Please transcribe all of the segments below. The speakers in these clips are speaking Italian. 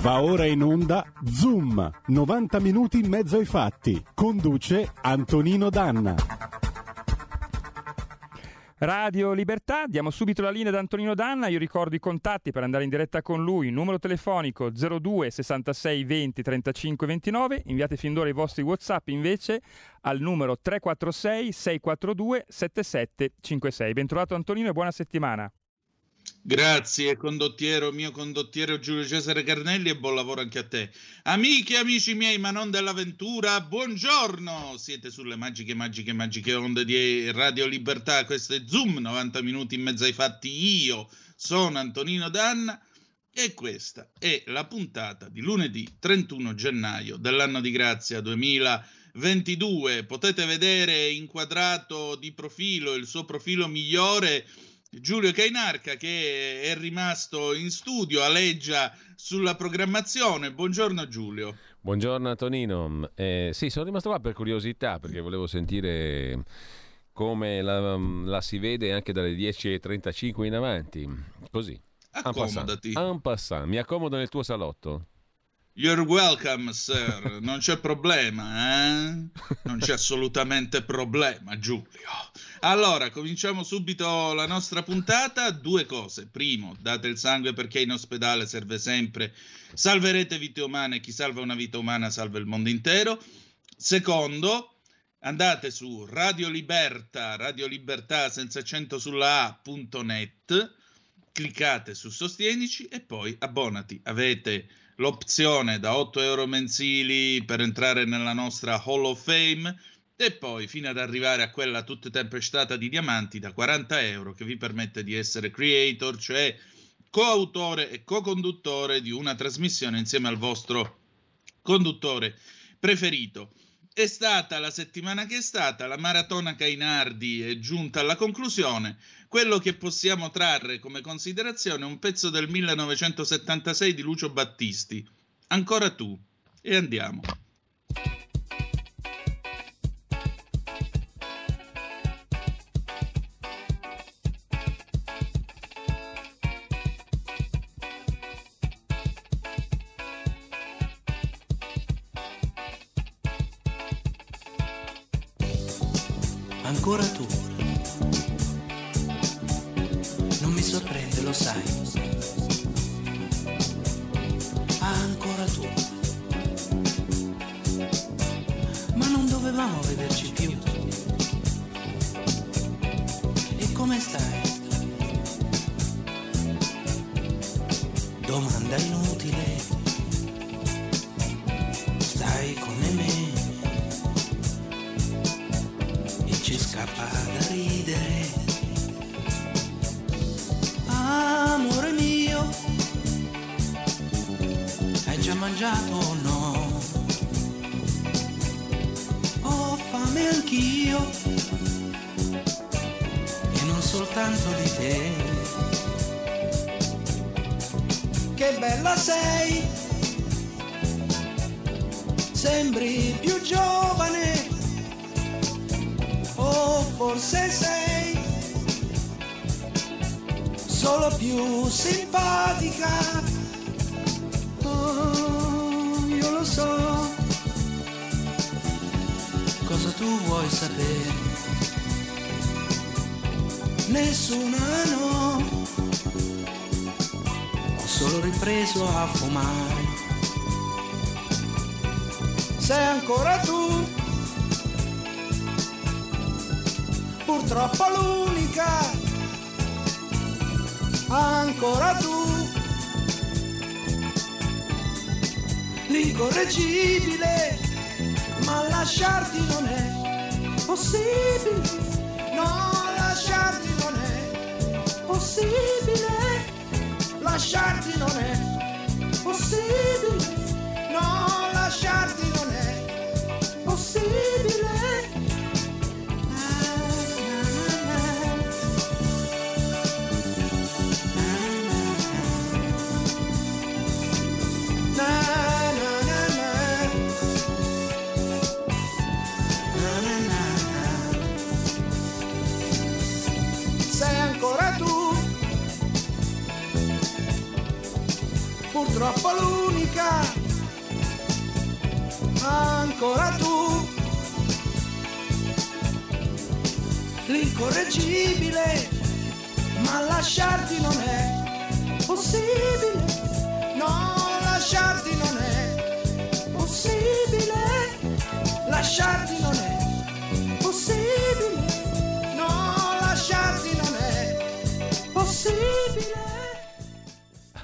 Va ora in onda Zoom, 90 minuti in mezzo ai fatti. Conduce Antonino Danna. Radio Libertà, diamo subito la linea ad Antonino Danna, io ricordo i contatti per andare in diretta con lui, numero telefonico 02 66 20 35 29, inviate fin d'ora i vostri Whatsapp invece al numero 346 642 7756. Bentrovato Antonino e buona settimana. Grazie condottiero, mio condottiero Giulio Cesare Carnelli e buon lavoro anche a te. Amiche e amici miei, ma non dell'avventura, buongiorno! Siete sulle magiche, magiche, magiche onde di Radio Libertà, questo è Zoom, 90 minuti in mezzo ai fatti. Io sono Antonino Danna e questa è la puntata di lunedì 31 gennaio dell'anno di grazia 2022. Potete vedere inquadrato di profilo il suo profilo migliore Giulio Cainarca che è rimasto in studio, aleggia sulla programmazione. Buongiorno Giulio. Buongiorno Antonino. Eh, sì, sono rimasto qua per curiosità perché volevo sentire come la, la si vede anche dalle 10.35 in avanti. Così. Accomodati. En passant. Mi accomodo nel tuo salotto. You're welcome, sir. Non c'è problema, eh? Non c'è assolutamente problema, Giulio. Allora, cominciamo subito la nostra puntata. Due cose. Primo, date il sangue perché in ospedale serve sempre. Salverete vite umane. Chi salva una vita umana salva il mondo intero. Secondo, andate su Radio Libertà, Radio Libertà senza accento sulla A.net, cliccate su Sostienici e poi abbonati. Avete l'opzione da 8 euro mensili per entrare nella nostra Hall of Fame e poi fino ad arrivare a quella tutta tempestata di diamanti da 40 euro che vi permette di essere creator, cioè coautore e co-conduttore di una trasmissione insieme al vostro conduttore preferito. È stata la settimana che è stata, la maratona Cainardi è giunta alla conclusione. Quello che possiamo trarre come considerazione è un pezzo del 1976 di Lucio Battisti. Ancora tu. E andiamo. Ancora l'incorreggibile, ma lasciarti non è possibile, no, lasciarti non è possibile, lasciarti non è purtroppo l'unica, ancora tu, l'incorreggibile, ma lasciarti non è possibile, no, lasciarti non è possibile, lasciarti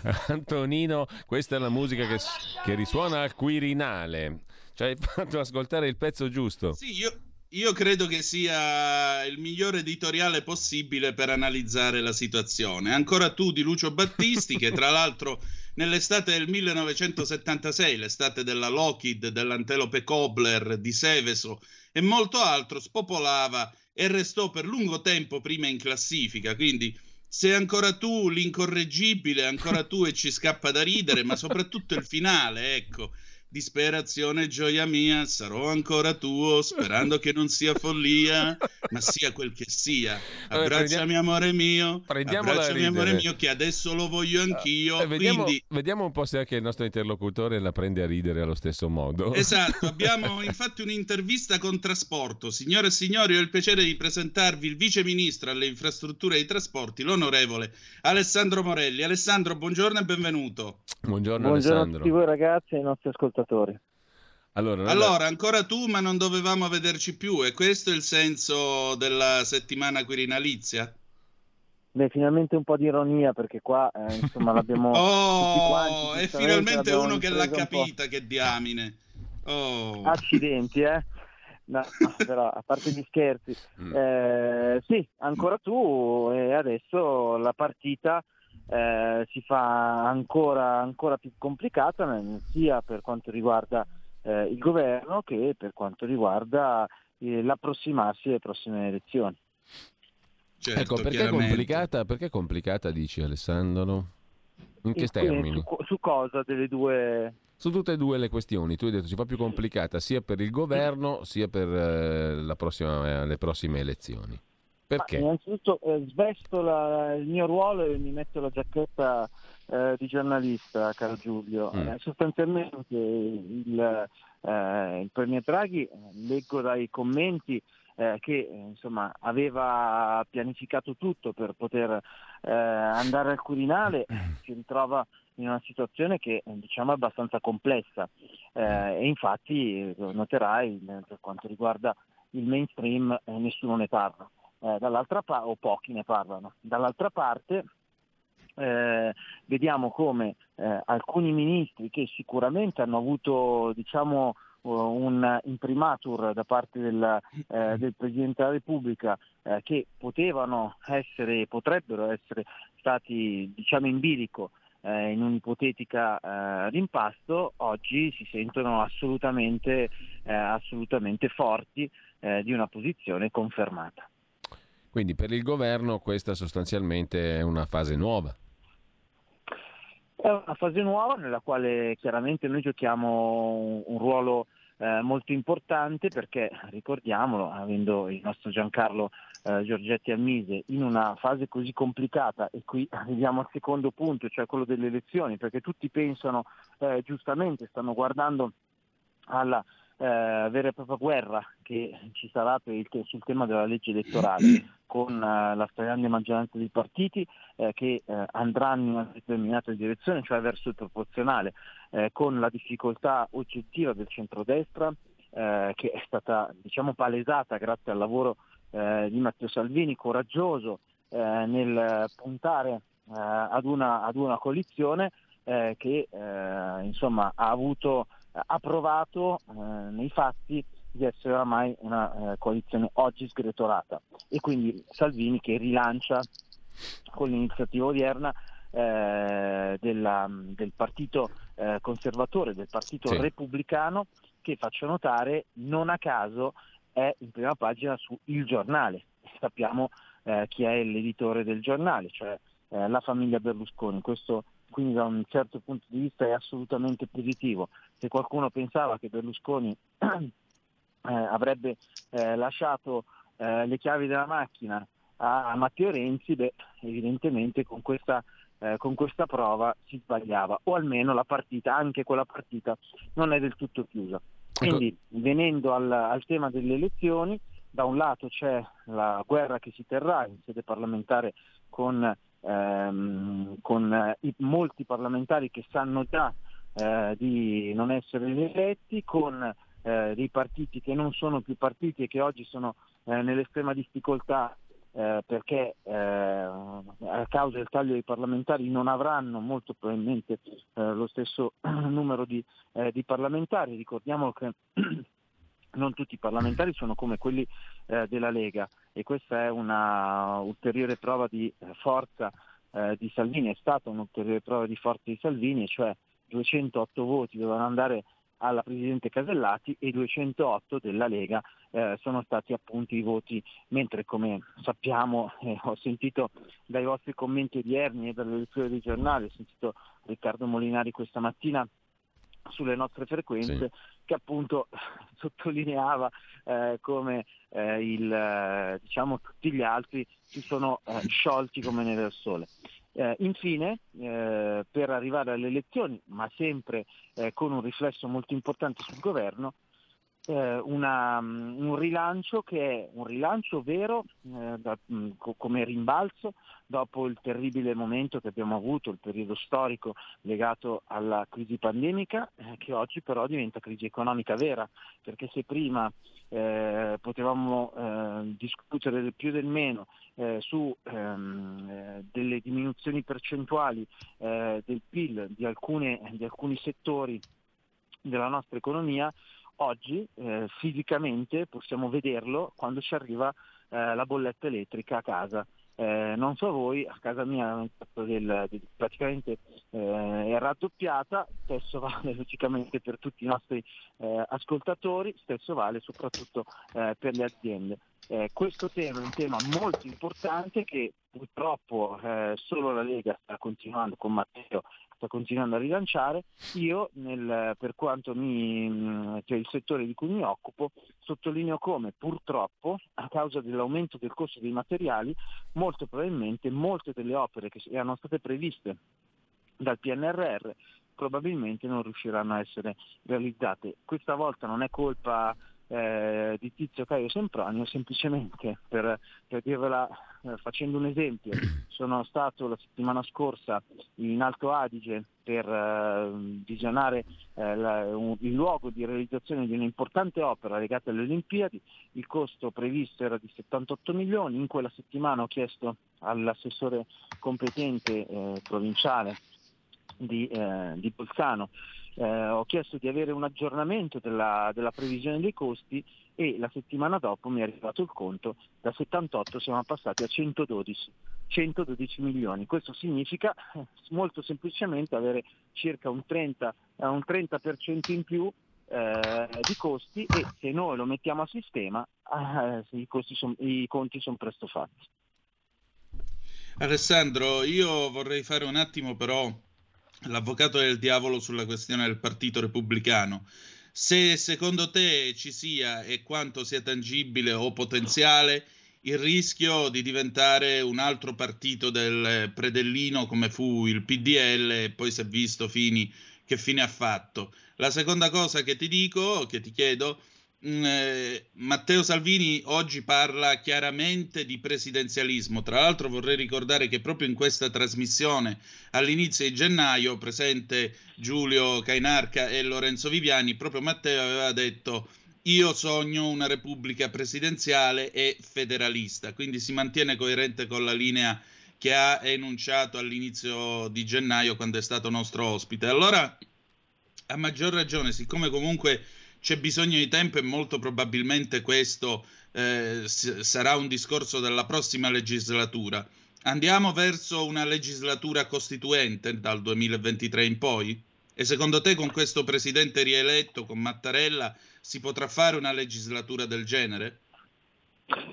Antonino, questa è la musica che, che risuona al Quirinale. Ci hai fatto ascoltare il pezzo giusto. Sì, io, io credo che sia il migliore editoriale possibile per analizzare la situazione. Ancora tu di Lucio Battisti, che tra l'altro nell'estate del 1976, l'estate della Lockheed, dell'Antelope Cobbler, di Seveso e molto altro, spopolava e restò per lungo tempo prima in classifica. Quindi sei ancora tu l'incorreggibile, ancora tu e ci scappa da ridere, ma soprattutto il finale, ecco. Disperazione, gioia mia, sarò ancora tuo, sperando che non sia follia, ma sia quel che sia. Abbracciami, prendiamo- amore mio, prendiamola a abbracciami, amore mio, che adesso lo voglio anch'io. Eh, vediamo, Quindi, vediamo un po' se anche il nostro interlocutore la prende a ridere allo stesso modo. Esatto, abbiamo infatti un'intervista con Trasporto. Signore e signori, ho il piacere di presentarvi il vice ministro alle infrastrutture e ai trasporti, l'onorevole Alessandro Morelli. Alessandro, buongiorno e benvenuto. Buongiorno, Buongiorno a Alessandro. tutti voi ragazzi e ai nostri ascoltatori. Allora, noi- Allora, ancora tu, ma non dovevamo vederci più, e questo è il senso della settimana quirinalizia? Beh, finalmente un po' di ironia perché qua eh, insomma l'abbiamo Oh, quanti, è finalmente uno che l'ha capita, che diamine. Oh. Accidenti, eh? No, no, però a parte gli scherzi, Mm. eh, sì, ancora tu e adesso la partita eh, si fa ancora, ancora più complicata sia per quanto riguarda eh, il governo che per quanto riguarda eh, l'approssimarsi alle prossime elezioni. Certo, ecco, perché complicata? Perché complicata, dici Alessandro? In che E termini? Su, su cosa delle due Su tutte e due le questioni, tu hai detto si fa più complicata sia per il governo sia per eh, la prossima- eh, le prossime elezioni. Perché? Ma innanzitutto eh, svesto la- il mio ruolo e mi metto la giacchetta eh, di giornalista, caro Giulio. Mm. Eh, sostanzialmente il, eh, il Premier Draghi, eh, leggo dai commenti, eh, che eh, insomma, aveva pianificato tutto per poter eh, andare al Quirinale, si ritrova in una situazione che diciamo è abbastanza complessa Eh, e infatti noterai per quanto riguarda il mainstream nessuno ne parla eh, dall'altra pa- o pochi ne parlano. Dall'altra parte eh, vediamo come eh, alcuni ministri che sicuramente hanno avuto diciamo, uh, un imprimatur da parte del, eh, del Presidente della Repubblica eh, che potevano essere, potrebbero essere stati diciamo, in bilico eh, in un'ipotetica eh, rimpasto, oggi si sentono assolutamente, eh, assolutamente forti eh, di una posizione confermata. Quindi per il governo questa sostanzialmente è una fase nuova. È una fase nuova nella quale chiaramente noi giochiamo un, ruolo eh, molto importante perché, ricordiamolo, avendo il nostro Giancarlo eh, Giorgetti a Mise in una fase così complicata e qui arriviamo al secondo punto, cioè quello delle elezioni, perché tutti pensano eh, giustamente, stanno guardando alla eh, vera e propria guerra che ci sarà il sul tema della legge elettorale con eh, la stragrande maggioranza dei partiti eh, che eh, andranno in una determinata direzione, cioè verso il proporzionale, eh, con la difficoltà oggettiva del centrodestra eh, che è stata diciamo, palesata grazie al lavoro di Matteo Salvini, coraggioso nel puntare ad, una, ad una coalizione che insomma, ha avuto ha provato eh, nei fatti di essere oramai una eh, coalizione oggi sgretolata e quindi Salvini che rilancia con l'iniziativa odierna eh, della- del partito eh, conservatore, del partito Sì. repubblicano che faccio notare non a caso è in prima pagina su Il Giornale. Sappiamo eh, chi è l'editore del giornale, cioè eh, la famiglia Berlusconi. Questo quindi da un certo punto di vista è assolutamente positivo. Se qualcuno pensava che Berlusconi eh, avrebbe eh, lasciato eh, le chiavi della macchina a Matteo Renzi, beh, evidentemente con questa, eh, con questa prova si sbagliava, o almeno la partita, anche quella partita, non è del tutto chiusa. Quindi venendo al, al tema delle elezioni, da un lato c'è la guerra che si terrà in sede parlamentare con, ehm, con eh, i, molti parlamentari che sanno già eh, di non essere eletti, con eh, dei partiti che non sono più partiti e che oggi sono eh, nell'estrema difficoltà eh, perché eh, a causa del taglio dei parlamentari non avranno molto probabilmente lo stesso numero di, di parlamentari. Ricordiamo che non tutti i parlamentari sono come quelli eh, della Lega e questa è una ulteriore prova di eh, forza di Salvini, è stata un'ulteriore prova di forza di Salvini, cioè 208 voti dovevano andare alla Presidente Casellati e 208 della Lega eh, sono stati appunto i voti, mentre come sappiamo, eh, ho sentito dai vostri commenti odierni e dalle letture dei giornali, ho sentito Riccardo Molinari questa mattina sulle nostre frequenze sì. che appunto sottolineava eh, come eh, il, eh, diciamo, tutti gli altri si sono eh, sciolti come neve al sole. Eh, infine, eh, per arrivare alle elezioni, ma sempre con un riflesso molto importante sul governo, una, mm, un rilancio che è un rilancio vero eh, da, mm, come rimbalzo dopo il terribile momento che abbiamo avuto, il periodo storico legato alla crisi pandemica, eh, che oggi però diventa crisi economica vera, perché se prima eh, potevamo eh, discutere del più del meno eh, su ehm, eh, delle diminuzioni percentuali del PIL di, alcune, di alcuni settori della nostra economia, oggi eh, fisicamente possiamo vederlo quando ci arriva eh, la bolletta elettrica a casa. Eh, non so voi, a casa mia del, del, praticamente eh, è raddoppiata, stesso vale logicamente per tutti i nostri eh, ascoltatori, stesso vale soprattutto eh, per le aziende. questo tema è un tema molto importante che purtroppo solo la Lega sta continuando con Matteo sta continuando a rilanciare. Io, nel, per quanto mi, cioè il settore di cui mi occupo, sottolineo come purtroppo, a causa dell'aumento del costo dei materiali, molto probabilmente molte delle opere che erano state previste dal PNRR probabilmente non riusciranno a essere realizzate. Questa volta non è colpa eh, di Tizio Caio Sempronio, semplicemente per, per dirvela eh, facendo un esempio, sono stato la settimana scorsa in Alto Adige per eh, visionare eh, la, un, il luogo di realizzazione di un'importante opera legata alle Olimpiadi, il costo previsto era di 78 milioni, in quella settimana ho chiesto all'assessore competente eh, provinciale di, eh, di Bolzano eh, ho chiesto di avere un aggiornamento della, della, previsione dei costi e la settimana dopo mi è arrivato il conto, da 78 siamo passati a 112, 112 milioni. Questo significa eh, molto semplicemente avere circa un 30%, eh, un 30% in più eh, di costi e se noi lo mettiamo a sistema eh, i, son, i conti sono presto fatti. Alessandro, io vorrei fare un attimo però l'avvocato del diavolo sulla questione del Partito Repubblicano. Se secondo te ci sia e quanto sia tangibile o potenziale il rischio di diventare un altro partito del predellino come fu il PDL e poi si è visto Fini che fine ha fatto. La seconda cosa che ti dico, che ti chiedo, Matteo Salvini oggi parla chiaramente di presidenzialismo. Tra l'altro vorrei ricordare che proprio in questa trasmissione all'inizio di gennaio, presente Giulio Cainarca e Lorenzo Viviani, proprio Matteo aveva detto io sogno una repubblica presidenziale e federalista, quindi si mantiene coerente con la linea che ha enunciato all'inizio di gennaio quando è stato nostro ospite. Allora, a maggior ragione, siccome comunque c'è bisogno di tempo e molto probabilmente questo eh, sarà un discorso della prossima legislatura. Andiamo verso una legislatura costituente dal 2023 in poi? E secondo te con questo presidente rieletto, con Mattarella, si potrà fare una legislatura del genere?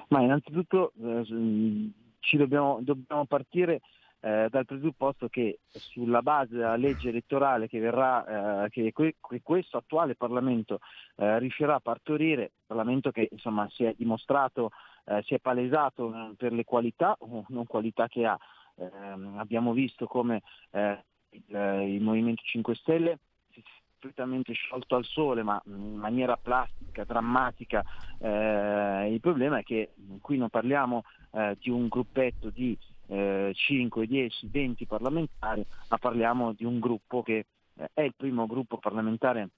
Ma innanzitutto eh, dobbiamo, dobbiamo partire eh, dal presupposto che sulla base della legge elettorale che, verrà, eh, che, que- che questo attuale Parlamento eh, riuscirà a partorire, Parlamento che insomma, si è dimostrato eh, si è palesato per le qualità o non qualità che ha. Eh, abbiamo visto come eh, il, il, Movimento 5 Stelle completamente sciolto al sole, ma in maniera plastica, drammatica. Eh, il problema è che qui non parliamo eh, di un gruppetto di 5, 10, 20 parlamentari, ma parliamo di un gruppo che eh, è il primo gruppo parlamentare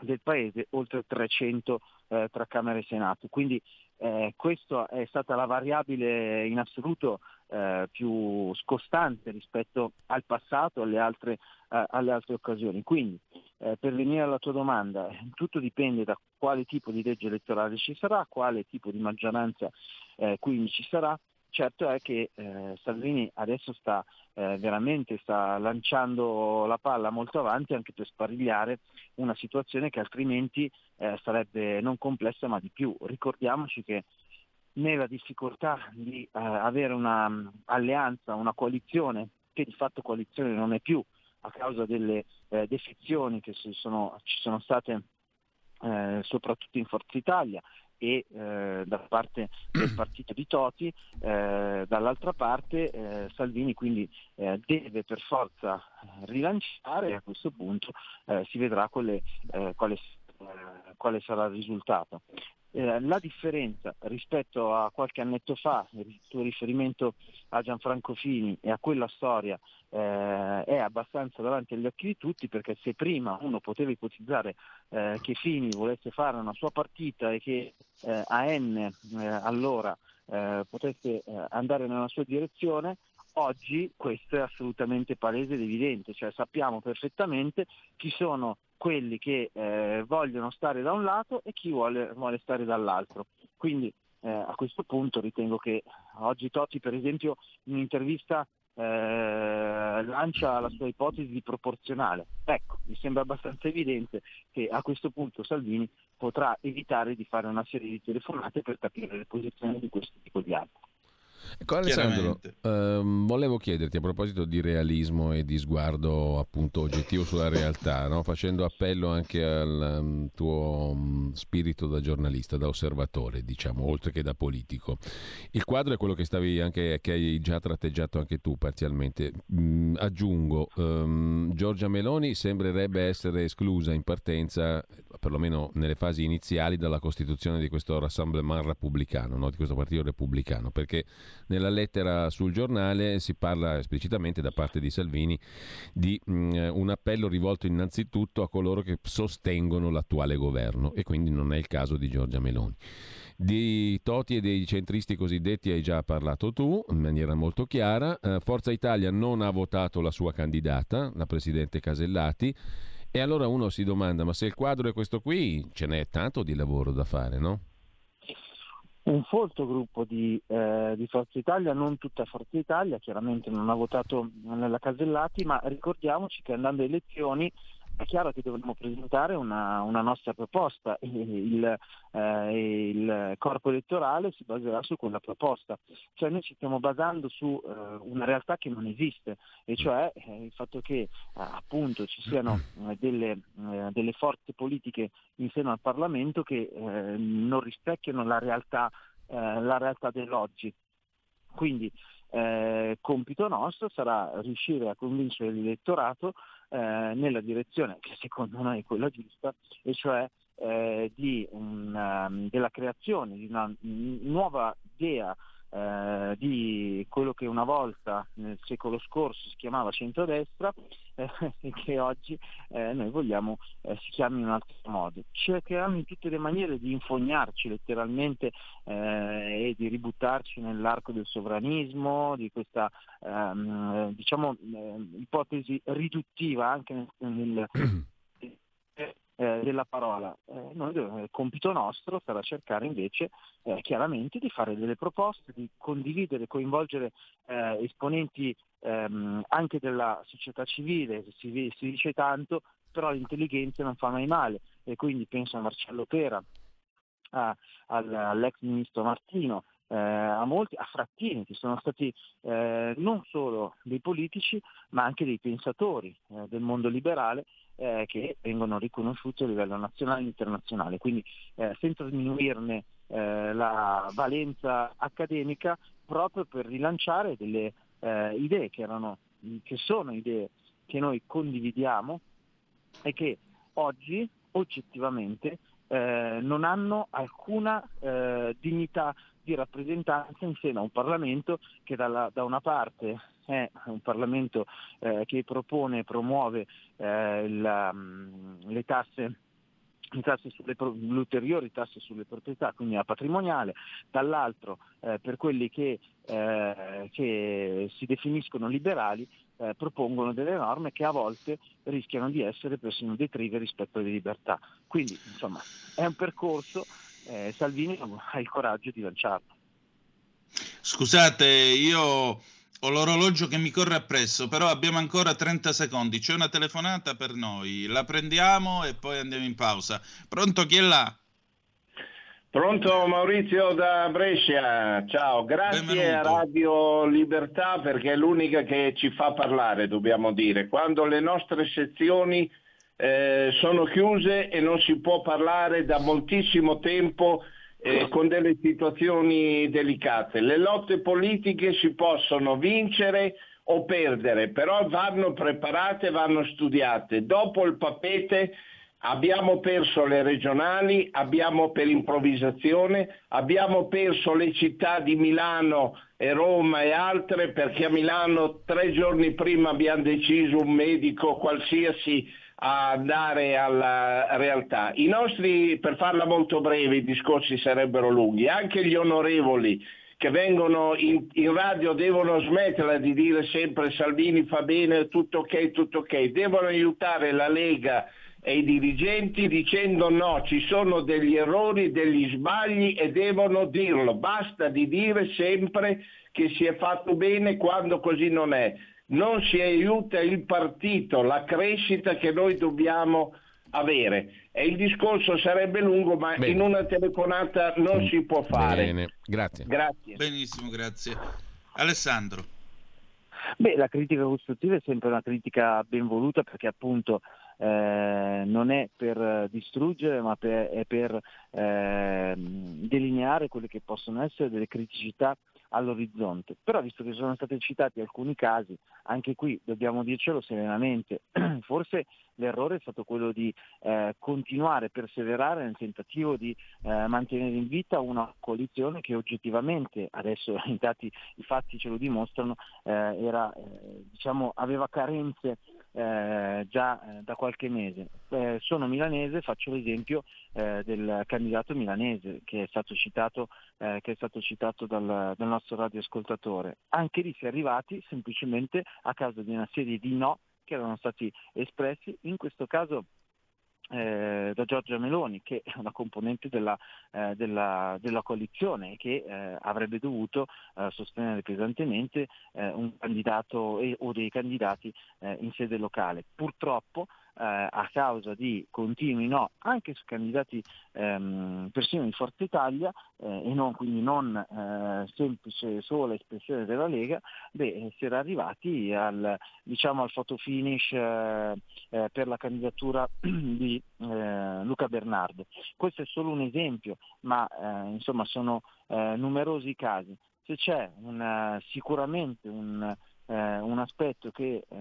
del Paese, oltre 300 eh, tra Camera e Senato. Quindi eh, questa è stata la variabile in assoluto eh, più scostante rispetto al passato, alle altre, eh, alle altre occasioni. Quindi, eh, per venire alla tua domanda, tutto dipende da quale tipo di legge elettorale ci sarà, quale tipo di maggioranza eh, quindi ci sarà. Certo è che eh, Salvini adesso sta eh, veramente sta lanciando la palla molto avanti anche per sparigliare una situazione che altrimenti eh, sarebbe non complessa ma di più. Ricordiamoci che nella difficoltà di eh, avere un'alleanza, una coalizione, che di fatto coalizione non è più a causa delle eh, defezioni che sono, ci sono state eh, soprattutto in Forza Italia e eh, da parte del partito di Toti, eh, dall'altra parte eh, Salvini quindi eh, deve per forza rilanciare e a questo punto eh, si vedrà quale, eh, quale, quale sarà il risultato. Eh, la differenza rispetto a qualche annetto fa, il tuo riferimento a Gianfranco Fini e a quella storia eh, è abbastanza davanti agli occhi di tutti perché se prima uno poteva ipotizzare eh, che Fini volesse fare una sua partita e che eh, AN eh, allora potesse andare nella sua direzione, oggi questo è assolutamente palese ed evidente, cioè sappiamo perfettamente chi sono quelli che eh, vogliono stare da un lato e chi vuole, vuole stare dall'altro. Quindi eh, a questo punto ritengo che oggi Totti per esempio in un'intervista eh, lancia la sua ipotesi di proporzionale. Ecco, mi sembra abbastanza evidente che a questo punto Salvini potrà evitare di fare una serie di telefonate per capire le posizioni di questo tipo di atti. Ecco Alessandro, ehm, volevo chiederti a proposito di realismo e di sguardo appunto oggettivo sulla realtà, no? facendo appello anche al um, tuo um, spirito da giornalista, da osservatore, diciamo, oltre che da politico. Il quadro è quello che stavi anche, che hai già tratteggiato anche tu parzialmente. Mm, aggiungo, um, Giorgia Meloni sembrerebbe essere esclusa in partenza, perlomeno nelle fasi iniziali, dalla costituzione di questo Rassemblement Repubblicano, no? di questo partito repubblicano, perché nella lettera sul giornale si parla esplicitamente da parte di Salvini di mh, mm, un appello rivolto innanzitutto a coloro che sostengono l'attuale governo e quindi non è il caso di Giorgia Meloni. Di Toti e dei centristi cosiddetti hai già parlato tu in maniera molto chiara. Eh, Forza Italia non ha votato la sua candidata, la Presidente Casellati. E allora uno si domanda, ma se il quadro è questo qui, ce n'è tanto di lavoro da fare, no? Un folto gruppo di, eh, di, Forza Italia, non tutta Forza Italia, chiaramente non ha votato nella Casellati, ma ricordiamoci che andando alle elezioni è chiaro che dovremmo presentare una, una nostra proposta e il, eh, il, corpo elettorale si baserà su quella proposta. Cioè noi ci stiamo basando su eh, una realtà che non esiste e cioè eh, il fatto che eh, appunto ci siano eh, delle, eh, delle, forze politiche in seno al Parlamento che non rispecchiano la realtà, la realtà dell'oggi. Quindi compito nostro sarà riuscire a convincere l'elettorato eh, nella direzione che secondo noi è quella giusta, e cioè eh, di um, della creazione di una nuova idea eh, di quello che una volta nel secolo scorso si chiamava centrodestra eh, e che oggi eh, noi vogliamo eh, si chiami in un altro modo. Cercheranno in tutte le maniere di infognarci letteralmente eh, e di ributtarci nell'arco del sovranismo, di questa ehm, diciamo, eh, ipotesi riduttiva anche nel, nel eh, della parola. Eh, noi, il compito nostro sarà cercare invece eh, chiaramente di fare delle proposte, di condividere, coinvolgere eh, esponenti ehm, anche della società civile, si, si, dice tanto, però l'intelligenza non fa mai male e quindi penso a Marcello Pera, a, all'ex ministro Martino, eh, a molti, a Frattini, che sono stati eh, non solo dei politici, ma anche dei pensatori eh, del mondo liberale eh, che vengono riconosciuti a livello nazionale e internazionale. Quindi eh, senza sminuirne eh, la valenza accademica proprio per rilanciare delle idee che, erano, che sono idee che noi condividiamo e che oggi oggettivamente eh, non hanno alcuna eh, dignità di rappresentanza in seno a un Parlamento che dalla, da una parte è un Parlamento eh, che propone e promuove eh, la, mm, le tasse sulle, le ulteriori tasse sulle proprietà, quindi la patrimoniale, dall'altro eh, per quelli che, eh, che, si definiscono liberali eh, propongono delle norme che a volte rischiano di essere persino detrive rispetto alle libertà. Quindi insomma è un percorso, eh, Salvini ha il coraggio di lanciarlo. Scusate, io ho l'orologio che mi corre appresso, però abbiamo ancora 30 secondi. C'è una telefonata per noi. La prendiamo e poi andiamo in pausa. Pronto, chi è là? Pronto Maurizio da Brescia, ciao, grazie Benvenuto. a Radio Libertà perché è l'unica che ci fa parlare, dobbiamo dire. Quando le nostre sezioni eh, sono chiuse e non si può parlare da moltissimo tempo eh, con delle situazioni delicate. Le lotte politiche si possono vincere o perdere, però vanno preparate, vanno studiate. Dopo il papete abbiamo perso le regionali, abbiamo per improvvisazione, abbiamo perso le città di Milano e Roma e altre perché a Milano tre giorni prima abbiamo deciso un medico qualsiasi a andare alla realtà. I nostri, per farla molto breve, i discorsi sarebbero lunghi, anche gli onorevoli che vengono in, in, radio devono smetterla di dire sempre Salvini fa bene, tutto ok, tutto ok, devono aiutare la Lega e i dirigenti dicendo no, ci sono degli errori, degli sbagli e devono dirlo, basta di dire sempre che si è fatto bene quando così non è non si aiuta il partito, la crescita che noi dobbiamo avere. E il discorso sarebbe lungo, ma Bene. in una telefonata non mm. si può fare. Bene, grazie. grazie. Benissimo, grazie. Alessandro. Beh, la critica costruttiva è sempre una critica ben voluta perché appunto eh, non è per distruggere ma per, è per eh, delineare quelle che possono essere delle criticità all'orizzonte. Però visto che sono stati citati alcuni casi, anche qui dobbiamo dircelo serenamente, forse l'errore è stato quello di eh, continuare, perseverare nel tentativo di eh, mantenere in vita una coalizione che oggettivamente, adesso i, dati, i fatti ce lo dimostrano, eh, era, eh, diciamo, aveva carenze eh, già eh, da qualche mese. Eh, sono milanese, faccio l'esempio eh, del candidato milanese che è stato citato, eh, è stato citato dal, dal nostro radioascoltatore. Anche lì si è arrivati semplicemente a causa di una serie di no che erano stati espressi, in questo caso eh, da Giorgia Meloni, che è una componente della, eh, della, della coalizione e che eh, avrebbe dovuto eh, sostenere pesantemente eh, un candidato e, o dei candidati eh, in sede locale. Purtroppo eh, a causa di continui no anche su candidati ehm, persino di Forza Italia eh, e non, quindi non eh, semplice sola espressione della Lega, beh, si era arrivati al, diciamo, al photo finish eh, eh, per la candidatura di eh, Luca Bernardo. Questo è solo un esempio, ma insomma sono numerosi casi. Se c'è una, sicuramente un, eh, un aspetto che eh,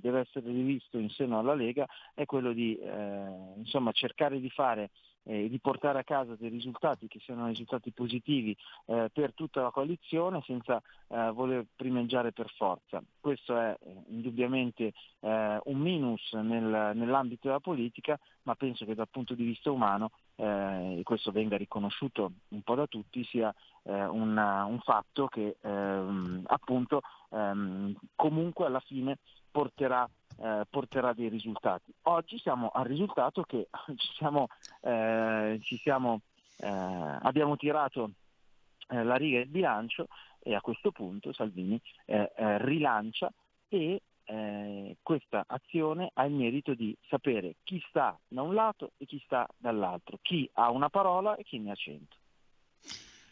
deve essere rivisto in seno alla Lega è quello di eh, insomma, cercare di fare e di portare a casa dei risultati che siano risultati positivi eh, per tutta la coalizione senza eh, voler primeggiare per forza. Questo è eh, indubbiamente un minus nel, nell'ambito della politica, ma penso che dal punto di vista umano eh, e questo venga riconosciuto un po' da tutti, sia eh, una, un fatto che ehm, appunto ehm, comunque alla fine porterà, eh, porterà, dei risultati. Oggi siamo al risultato che ci siamo, eh, ci siamo, eh, abbiamo tirato eh, la riga del bilancio e a questo punto Salvini rilancia e eh, questa azione ha il merito di sapere chi sta da un lato e chi sta dall'altro, chi ha una parola e chi ne ha cento.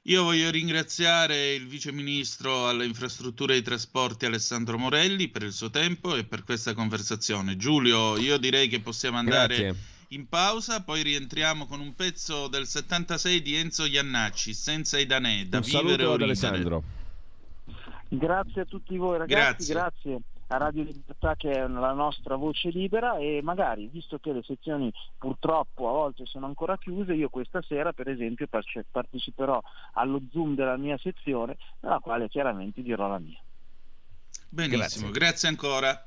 Io voglio ringraziare il Vice Ministro alle infrastrutture e ai trasporti Alessandro Morelli per il suo tempo e per questa conversazione. Giulio, io direi che possiamo andare Grazie. in pausa, poi rientriamo con un pezzo del 76 di Enzo Iannacci, senza i danè, da un vivere saluto ad Alessandro. Grazie a tutti voi ragazzi, grazie. grazie a Radio Libertà che è la nostra voce libera e magari, visto che le sezioni purtroppo a volte sono ancora chiuse, io questa sera per esempio parteciperò allo Zoom della mia sezione, nella quale chiaramente dirò la mia. Benissimo, grazie, grazie ancora.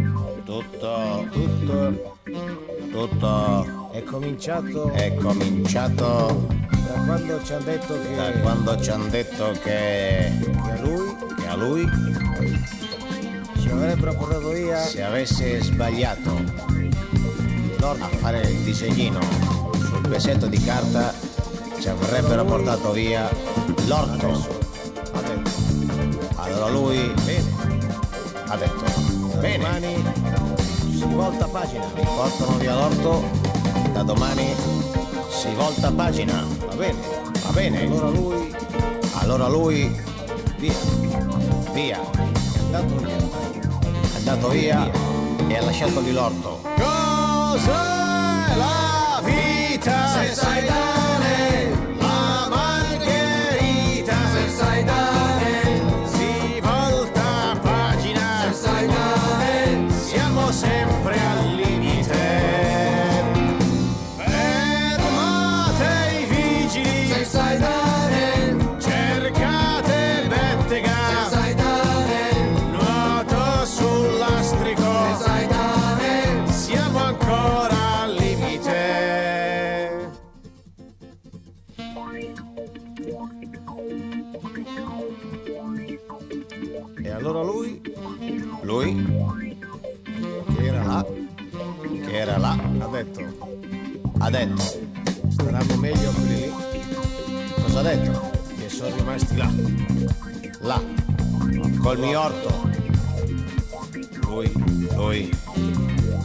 tutto, tutto, tutto è cominciato. È cominciato. Da quando ci hanno detto che. Da quando ci hanno detto che. Che a lui. Che a lui. Ci avrebbero portato via. Se avesse sbagliato. A fare il disegnino sul pezzetto di carta. Ci avrebbero portato via l'orto. Allora lui. Ha detto. Bene. Domani si volta pagina. Mi portano via l'orto da domani si volta pagina. Va bene, va bene. Allora lui. Allora lui. Via. Via. È andato via. È andato via, via. e ha lasciato lì l'orto. Cos'è la vita? Se sai dare detto? Staranno meglio quelli lì? Cosa ha detto? che sono rimasti là. Là. Col mio orto lui lui.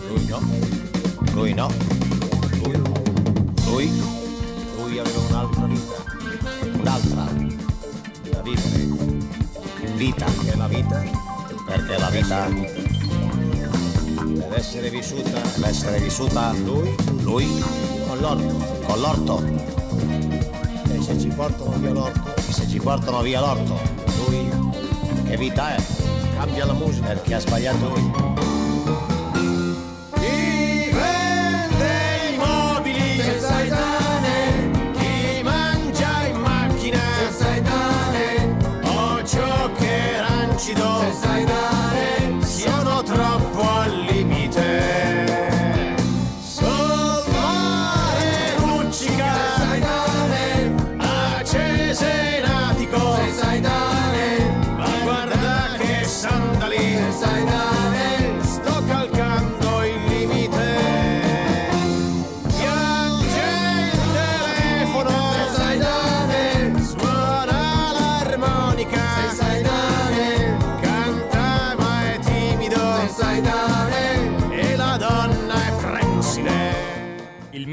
Lui no. Lui no. Lui. Lui. Lui aveva un'altra vita. Un'altra da vivere vita che la vita. Perché la vita deve essere vissuta deve essere vissuta lui lui con l'orto. con l'orto. E se ci portano via l'orto? E se ci portano via l'orto lui che vita è? Cambia la musica. Perché ha sbagliato lui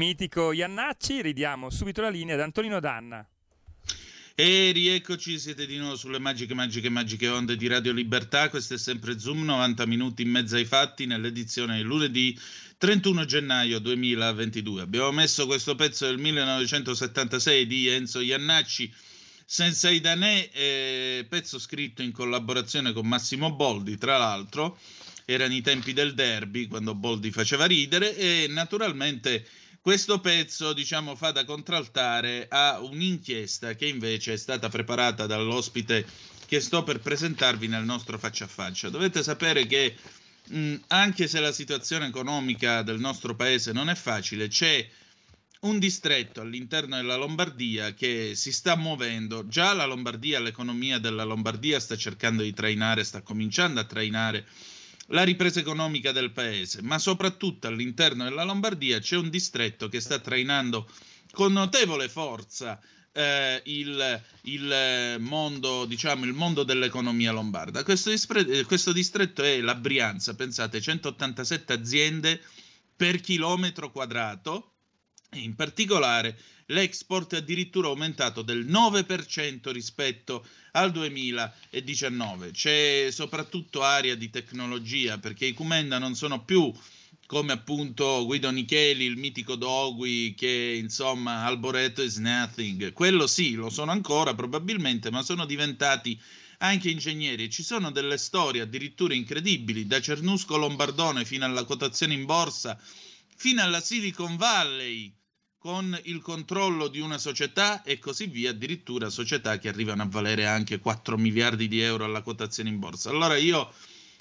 mitico Iannacci, ridiamo subito la linea ad Antonino Danna. E rieccoci, siete di nuovo sulle magiche, magiche, magiche onde di Radio Libertà. Questo è sempre Zoom, 90 minuti in mezzo ai fatti, nell'edizione di lunedì 31 gennaio 2022. Abbiamo messo questo pezzo del 1976 di Enzo Iannacci, Senza i Danè, eh, pezzo scritto in collaborazione con Massimo Boldi, tra l'altro. Erano i tempi del derby, quando Boldi faceva ridere, e naturalmente questo pezzo, diciamo, fa da contraltare a un'inchiesta che invece è stata preparata dall'ospite che sto per presentarvi nel nostro faccia a faccia. Dovete sapere che mh, anche se la situazione economica del nostro paese non è facile, c'è un distretto all'interno della Lombardia che si sta muovendo. Già la Lombardia, l'economia della Lombardia sta cercando di trainare, sta cominciando a trainare la ripresa economica del paese, ma soprattutto all'interno della Lombardia c'è un distretto che sta trainando con notevole forza eh, il, il, mondo, diciamo, il mondo dell'economia lombarda. Questo, dispre- questo distretto è la Brianza, pensate, 187 aziende per chilometro quadrato in particolare l'export è addirittura aumentato del 9% rispetto al 2019. C'è soprattutto area di tecnologia perché i Comenda non sono più come appunto Guido Nicheli, il mitico Dogui, che insomma Alboreto is nothing. Quello sì, lo sono ancora probabilmente, ma sono diventati anche ingegneri. Ci sono delle storie addirittura incredibili, da Cernusco Lombardone fino alla quotazione in borsa, fino alla Silicon Valley con il controllo di una società e così via, addirittura società che arrivano a valere anche 4 miliardi di euro alla quotazione in borsa. Allora io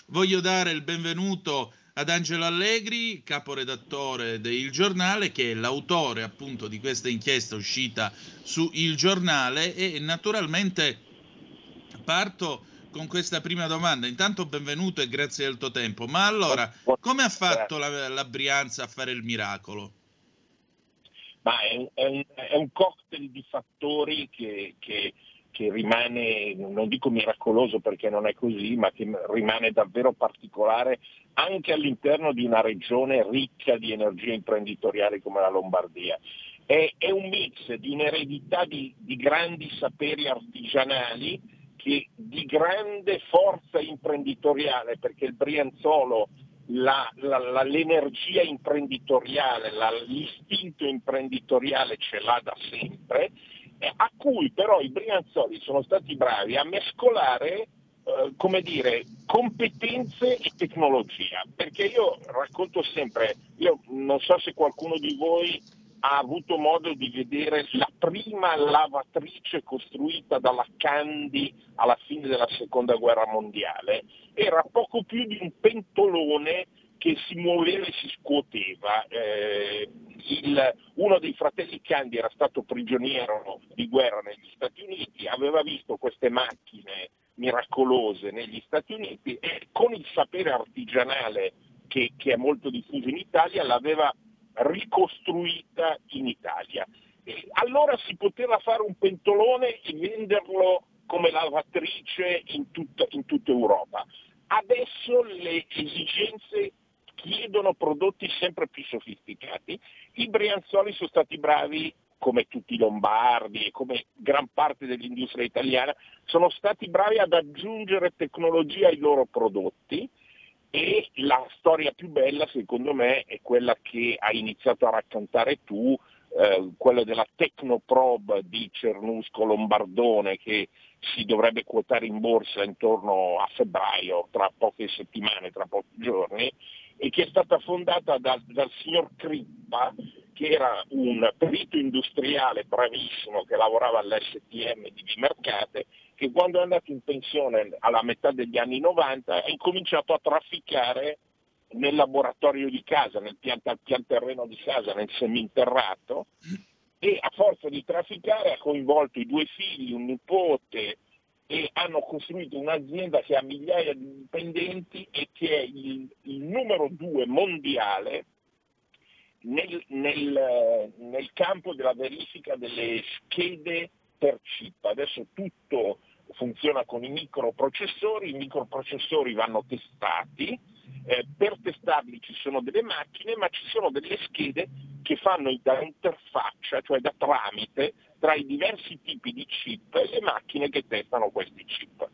voglio dare il benvenuto ad Angelo Allegri, caporedattore del Giornale, che è l'autore appunto di questa inchiesta uscita su Il Giornale e naturalmente parto con questa prima domanda. Intanto benvenuto e grazie del tuo tempo. Ma allora, come ha fatto la, la Brianza a fare il miracolo? Ma è un, è un, è un cocktail di fattori che, che, che, rimane, non dico miracoloso perché non è così, ma che rimane davvero particolare anche all'interno di una regione ricca di energia imprenditoriale come la Lombardia. È, è un mix di un'eredità di, di grandi saperi artigianali che di grande forza imprenditoriale, perché il Brianzolo la, la, la, l'energia imprenditoriale, l'istinto imprenditoriale ce l'ha da sempre, a cui però i Brianzoli sono stati bravi a mescolare eh, come dire, competenze e tecnologia. Perché io racconto sempre, io non so se qualcuno di voi ha avuto modo di vedere la prima lavatrice costruita dalla Candy alla fine della seconda guerra mondiale. Era poco più di un pentolone che si muoveva e si scuoteva. Eh, il, uno dei fratelli Candy era stato prigioniero di guerra negli Stati Uniti, aveva visto queste macchine miracolose negli Stati Uniti e con il sapere artigianale che, che è molto diffuso in Italia l'aveva ricostruita in Italia. E allora si poteva fare un pentolone e venderlo come lavatrice in tutta, in tutta Europa. Adesso le esigenze chiedono prodotti sempre più sofisticati. I Brianzoli sono stati bravi, come tutti i lombardi e come gran parte dell'industria italiana, sono stati bravi ad aggiungere tecnologia ai loro prodotti e la storia più bella secondo me è quella che hai iniziato a raccontare tu, eh, quella della Tecnoprobe di Cernusco Lombardone che si dovrebbe quotare in borsa intorno a febbraio, tra poche settimane, tra pochi giorni, e che è stata fondata dal, dal signor Crippa, che era un perito industriale bravissimo che lavorava all'STM di Vimercate che quando è andato in pensione alla metà degli anni 90 ha incominciato a trafficare nel laboratorio di casa, nel pian, pian terreno di casa, nel seminterrato e a forza di trafficare ha coinvolto i due figli, un nipote e hanno costruito un'azienda che ha migliaia di dipendenti e che è il, il numero due mondiale nel, nel, nel campo della verifica delle schede per chip. Adesso tutto funziona con i microprocessori, i microprocessori vanno testati, eh, per testarli ci sono delle macchine, ma ci sono delle schede che fanno da interfaccia, cioè da tramite tra i diversi tipi di chip e le macchine che testano questi chip.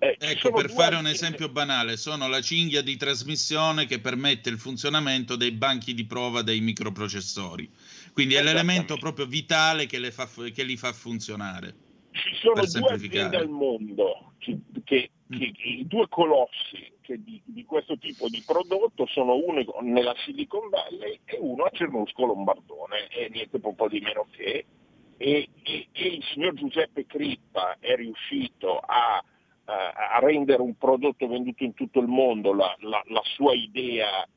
Eh, ecco, per fare un esempio banale, sono la cinghia di trasmissione che permette il funzionamento dei banchi di prova dei microprocessori. Quindi è l'elemento proprio vitale che, fa, che li fa funzionare. Ci sono due aziende al mondo, che, che- che- i due colossi che di, di questo tipo di prodotto sono uno nella Silicon Valley e uno a Cernusco Lombardone, e niente po' po' di meno che. E, e- e il signor Giuseppe Crippa è riuscito a, a- a rendere un prodotto venduto in tutto il mondo, la, la- la sua idea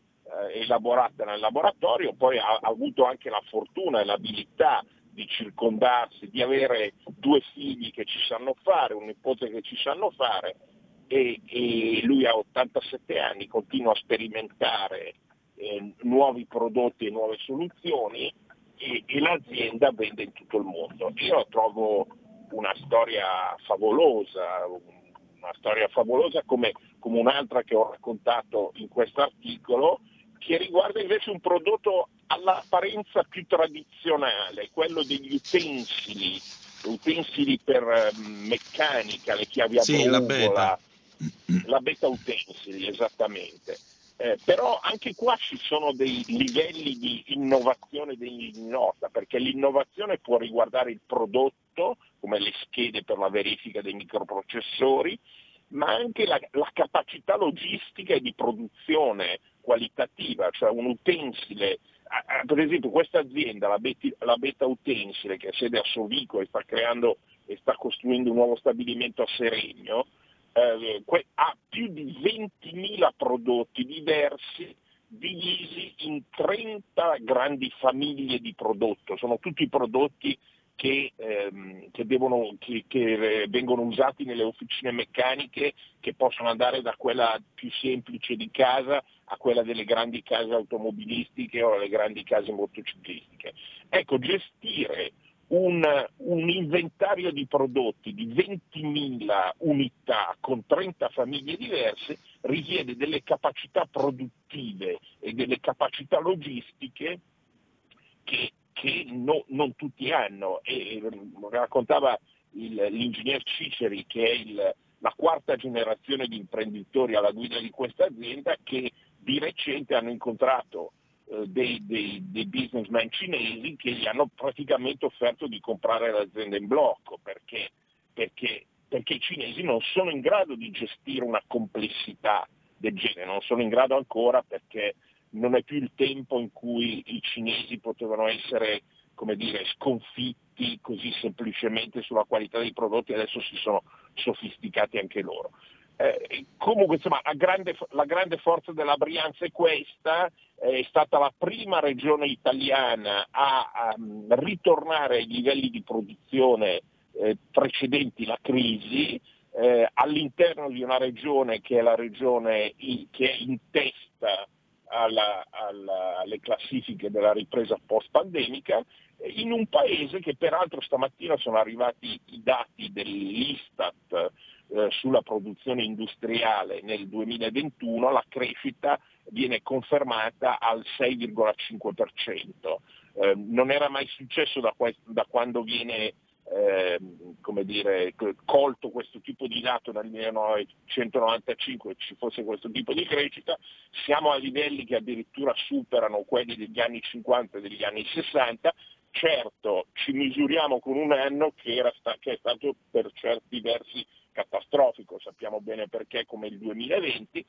eh, elaborata nel laboratorio, poi ha, ha avuto anche la fortuna e l'abilità di circondarsi, di avere due figli che ci sanno fare, un nipote che ci sanno fare e, e lui ha 87 anni, continua a sperimentare eh, nuovi prodotti e nuove soluzioni e, e l'azienda vende in tutto il mondo. Io trovo una storia favolosa, una storia favolosa come, come un'altra che ho raccontato in questo articolo, che riguarda invece un prodotto all'apparenza più tradizionale, quello degli utensili, utensili per eh, meccanica, le chiavi a Sì, la beta. la beta utensili, esattamente. Eh, però anche qua ci sono dei livelli di innovazione degli nota, perché l'innovazione può riguardare il prodotto, come le schede per la verifica dei microprocessori, ma anche la, la capacità logistica e di produzione qualitativa, cioè un utensile. Per esempio questa azienda, la, Beti- la Beta Utensile, che ha sede a Sovico e sta creando e sta costruendo un nuovo stabilimento a Seregno, eh, que- ha più di 20.000 prodotti diversi divisi in 30 grandi famiglie di prodotto. Sono tutti prodotti che, ehm, che devono- che- che, eh, vengono usati nelle officine meccaniche, che possono andare da quella più semplice di casa a quella delle grandi case automobilistiche o alle grandi case motociclistiche. Ecco, gestire un, un inventario di prodotti di 20.000 unità con 30 famiglie diverse richiede delle capacità produttive e delle capacità logistiche che, che no- non tutti hanno. E, raccontava il- l'ingegner Ciceri, che è il- la quarta generazione di imprenditori alla guida di questa azienda, che di recente hanno incontrato eh, dei, dei- dei businessman cinesi che gli hanno praticamente offerto di comprare l'azienda in blocco perché, perché- perché i cinesi non sono in grado di gestire una complessità del genere, non sono in grado ancora perché non è più il tempo in cui i cinesi potevano essere come dire, sconfitti così semplicemente sulla qualità dei prodotti, adesso si sono sofisticati anche loro. Eh, comunque insomma la grande, la grande forza della Brianza è questa, è stata la prima regione italiana a, a, ritornare ai livelli di produzione eh, precedenti la crisi, eh, all'interno di una regione che è la regione i- che è in testa alla- alla- alle classifiche della ripresa post-pandemica, in un paese che peraltro stamattina sono arrivati i dati dell'Istat eh, sulla produzione industriale nel 2021, la crescita viene confermata al 6,5%. Eh, non era mai successo da, que- da quando viene eh, come dire, colto questo tipo di dato nel 1995 ci fosse questo tipo di crescita, siamo a livelli che addirittura superano quelli degli anni 50 e degli anni 60, certo ci misuriamo con un anno che, sta- che è stato per certi versi catastrofico, sappiamo bene perché come il 2020,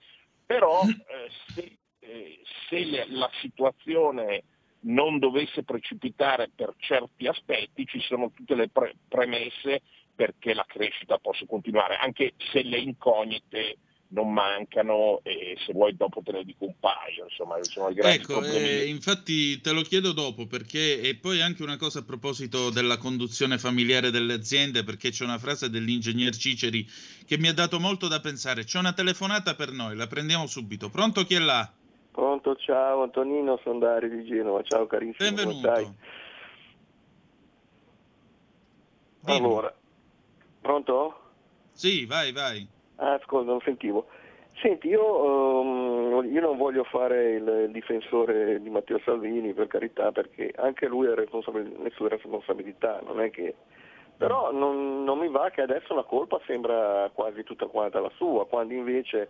però eh, se, eh, se la situazione non dovesse precipitare per certi aspetti, ci sono tutte le pre- premesse perché la crescita possa continuare, anche se le incognite non mancano e se vuoi dopo te ne dico un paio, insomma, sono i grandi Ecco, problemi. eh, infatti te lo chiedo dopo perché e poi anche una cosa a proposito della conduzione familiare delle aziende perché c'è una frase dell'ingegner Ciceri che mi ha dato molto da pensare. C'è una telefonata per noi, la prendiamo subito. Pronto chi è là? Pronto, ciao Antonino, sono Dario di Genova, ciao carissimo, come Benvenuto. stai? Allora, pronto? Sì, vai, vai. Ah, scusa, non sentivo. Senti, io, ehm, io non voglio fare il, il difensore di Matteo Salvini, per carità, perché anche lui ha responsabil- le sue responsabilità, non è che... Però non, non mi va che adesso la colpa sembra quasi tutta quanta la sua, quando invece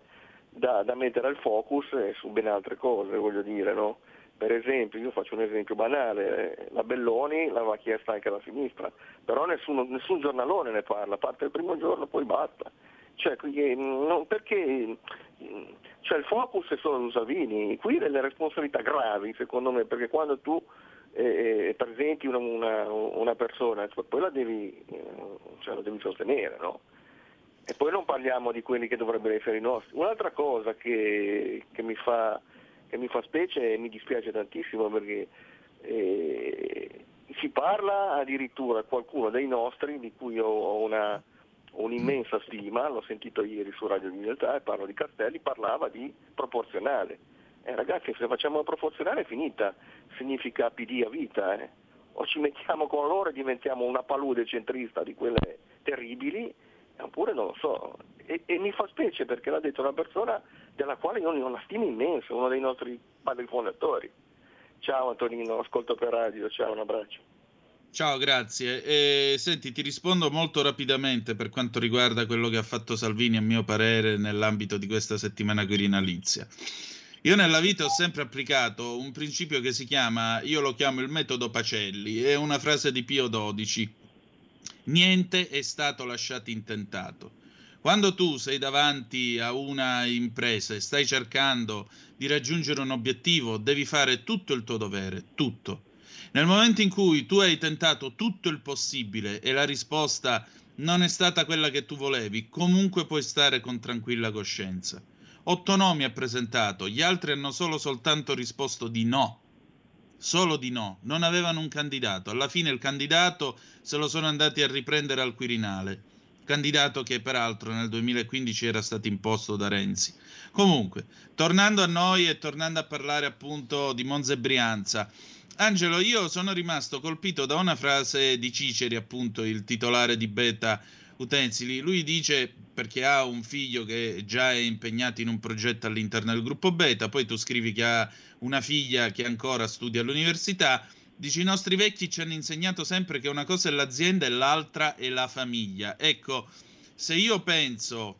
da, da mettere il focus su ben altre cose, voglio dire, no? Per esempio, io faccio un esempio banale, eh, la Belloni l'aveva chiesta anche la sinistra, però nessuno, nessun giornalone ne parla, parte il primo giorno poi basta. Cioè, non, perché cioè, il focus è solo su Salvini, qui delle responsabilità gravi secondo me, perché quando tu eh, presenti una, una, una, persona, poi la devi, cioè, la devi sostenere, no? E poi non parliamo di quelli che dovrebbero essere i nostri. Un'altra cosa che, che mi fa che mi fa specie e mi dispiace tantissimo perché eh, si parla addirittura qualcuno dei nostri di cui ho una, un'immensa stima, l'ho sentito ieri su Radio Libertà e parlo di Castelli, parlava di proporzionale. Eh, ragazzi, se facciamo proporzionale è finita, significa PD a vita. Eh. O ci mettiamo con loro e diventiamo una palude centrista di quelle terribili, oppure non lo so. E, e mi fa specie perché l'ha detto una persona della quale io ho una stima immensa, uno dei nostri padri fondatori. Ciao Antonino, ascolto per radio, ciao, un abbraccio. Ciao, grazie. Eh, senti, ti rispondo molto rapidamente per quanto riguarda quello che ha fatto Salvini, a mio parere, nell'ambito di questa settimana quirinalizia. Io nella vita ho sempre applicato un principio che si chiama, io lo chiamo il metodo Pacelli, è una frase di Pio XII. Niente è stato lasciato intentato. Quando tu sei davanti a una impresa e stai cercando di raggiungere un obiettivo, devi fare tutto il tuo dovere, tutto. Nel momento in cui tu hai tentato tutto il possibile e la risposta non è stata quella che tu volevi, comunque puoi stare con tranquilla coscienza. Otto nomi ha presentato, gli altri hanno solo soltanto risposto di no. Solo di no, non avevano un candidato. Alla fine il candidato se lo sono andati a riprendere al Quirinale candidato che peraltro nel 2015 era stato imposto da Renzi. Comunque, tornando a noi e tornando a parlare appunto di Monza Brianza, Angelo, io sono rimasto colpito da una frase di Ciceri, appunto il titolare di Beta Utensili. Lui dice, perché ha un figlio che già è impegnato in un progetto all'interno del gruppo Beta, poi tu scrivi che ha una figlia che ancora studia all'università, Dici, i nostri vecchi ci hanno insegnato sempre che una cosa è l'azienda e l'altra è la famiglia. Ecco, se io penso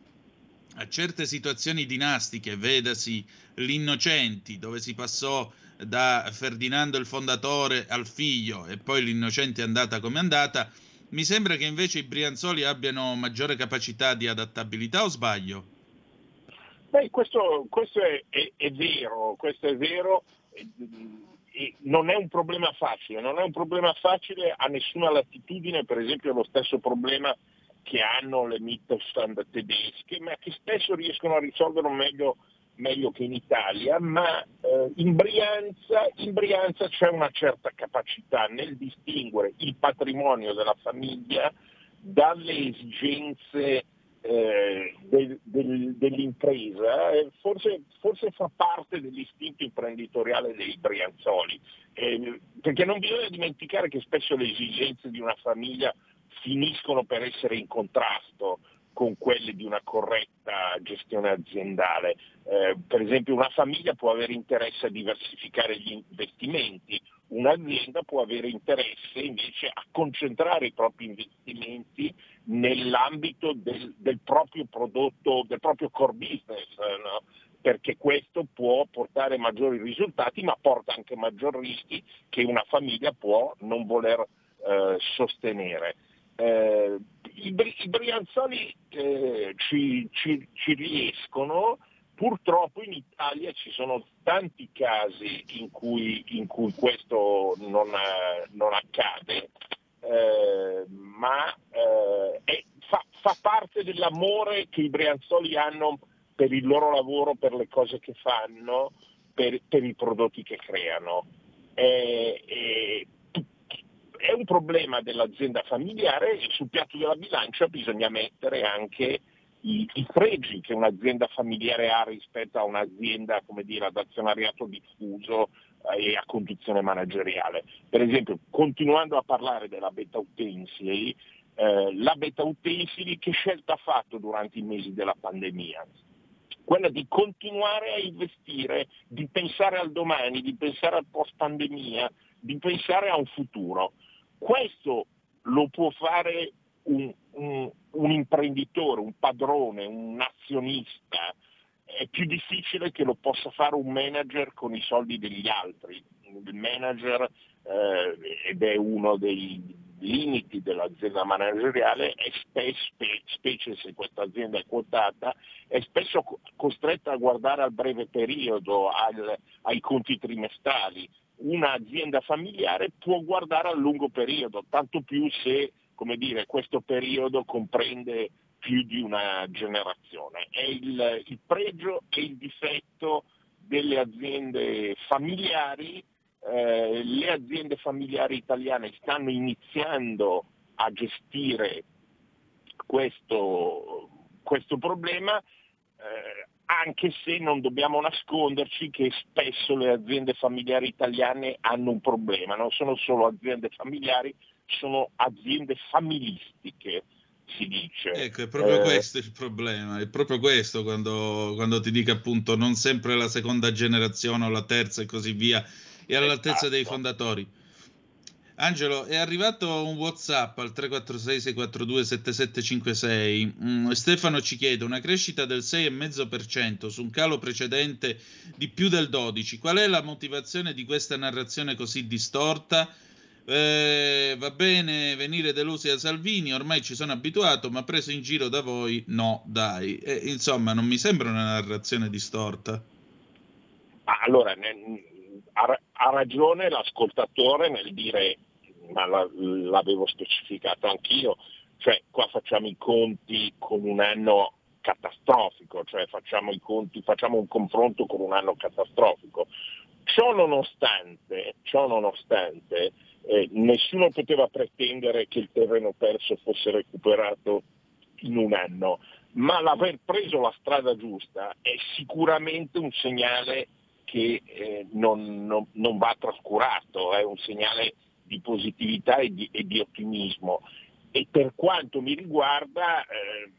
a certe situazioni dinastiche, vedasi l'Innocenti, dove si passò da Ferdinando il fondatore al figlio e poi l'Innocenti è andata come è andata, mi sembra che invece i Brianzoli abbiano maggiore capacità di adattabilità o sbaglio? Beh, questo, questo è, è, è, vero, questo è vero non è un problema facile, non è un problema facile a nessuna latitudine, per esempio lo stesso problema che hanno le Mittelstand tedesche, ma che spesso riescono a risolverlo meglio, meglio che in Italia, ma eh, in, Brianza, in Brianza c'è una certa capacità nel distinguere il patrimonio della famiglia dalle esigenze eh, del, del, dell'impresa forse, forse, fa parte dell'istinto imprenditoriale dei Brianzoli, eh, perché non bisogna dimenticare che spesso le esigenze di una famiglia finiscono per essere in contrasto con quelle di una corretta gestione aziendale. Eh, per esempio una famiglia può avere interesse a diversificare gli investimenti, un'azienda può avere interesse invece a concentrare i propri investimenti nell'ambito del, del proprio prodotto, del proprio core business, no? perché questo può portare maggiori risultati ma porta anche maggiori rischi che una famiglia può non voler eh, sostenere. Eh, i, i, Brianzoli eh, ci, ci, ci riescono, Purtroppo in Italia ci sono tanti casi in cui, in cui questo non, non accade, eh, ma eh, è, fa, fa, parte dell'amore che i Brianzoli hanno per il loro lavoro, per le cose che fanno, per, per i prodotti che creano. È, è, è un problema dell'azienda familiare e sul piatto della bilancia bisogna mettere anche i, i, pregi che un'azienda familiare ha rispetto a un'azienda come dire, ad azionariato diffuso eh, e a conduzione manageriale. Per esempio, continuando a parlare della beta utensili, eh, la beta utensili che scelta ha fatto durante i mesi della pandemia? Quella di continuare a investire, di pensare al domani, di pensare al post pandemia, di pensare a un futuro. Questo lo può fare un, un, un imprenditore, un padrone, un azionista è più difficile che lo possa fare un manager con i soldi degli altri. Il manager, eh, ed è uno dei limiti dell'azienda manageriale, è spesso, specie se questa azienda è quotata, è spesso costretta a guardare al breve periodo, al, ai conti trimestrali. Un'azienda familiare può guardare al lungo periodo, tanto più se dire, questo periodo comprende più di una generazione. È il, il pregio e il difetto delle aziende familiari. Eh, le aziende familiari italiane stanno iniziando a gestire questo, questo problema, eh, anche se non dobbiamo nasconderci che spesso le aziende familiari italiane hanno un problema, non sono solo aziende familiari, sono aziende familistiche si dice. Ecco, è proprio eh, questo il problema, è proprio questo quando, quando, ti dico appunto non sempre la seconda generazione o la terza e così via è all'altezza esatto. dei fondatori. Angelo, è arrivato un WhatsApp al 346 642 7756. Mm, Stefano ci chiede una crescita del 6,5% su un calo precedente di più del 12. Qual è la motivazione di questa narrazione così distorta? Eh, va bene venire delusi da Salvini, ormai ci sono abituato, ma preso in giro da voi, no, dai. Eh, insomma, non mi sembra una narrazione distorta. Allora, ha ragione l'ascoltatore nel dire, ma la, l'avevo specificato anch'io, cioè qua facciamo i conti con un anno catastrofico, cioè facciamo i conti, facciamo un confronto con un anno catastrofico. Ciò nonostante, ciò nonostante eh, nessuno poteva pretendere che il terreno perso fosse recuperato in un anno, ma l'aver preso la strada giusta è sicuramente un segnale che eh, non, non, non, va trascurato, è un segnale di positività e di, e di ottimismo. E per quanto mi riguarda eh,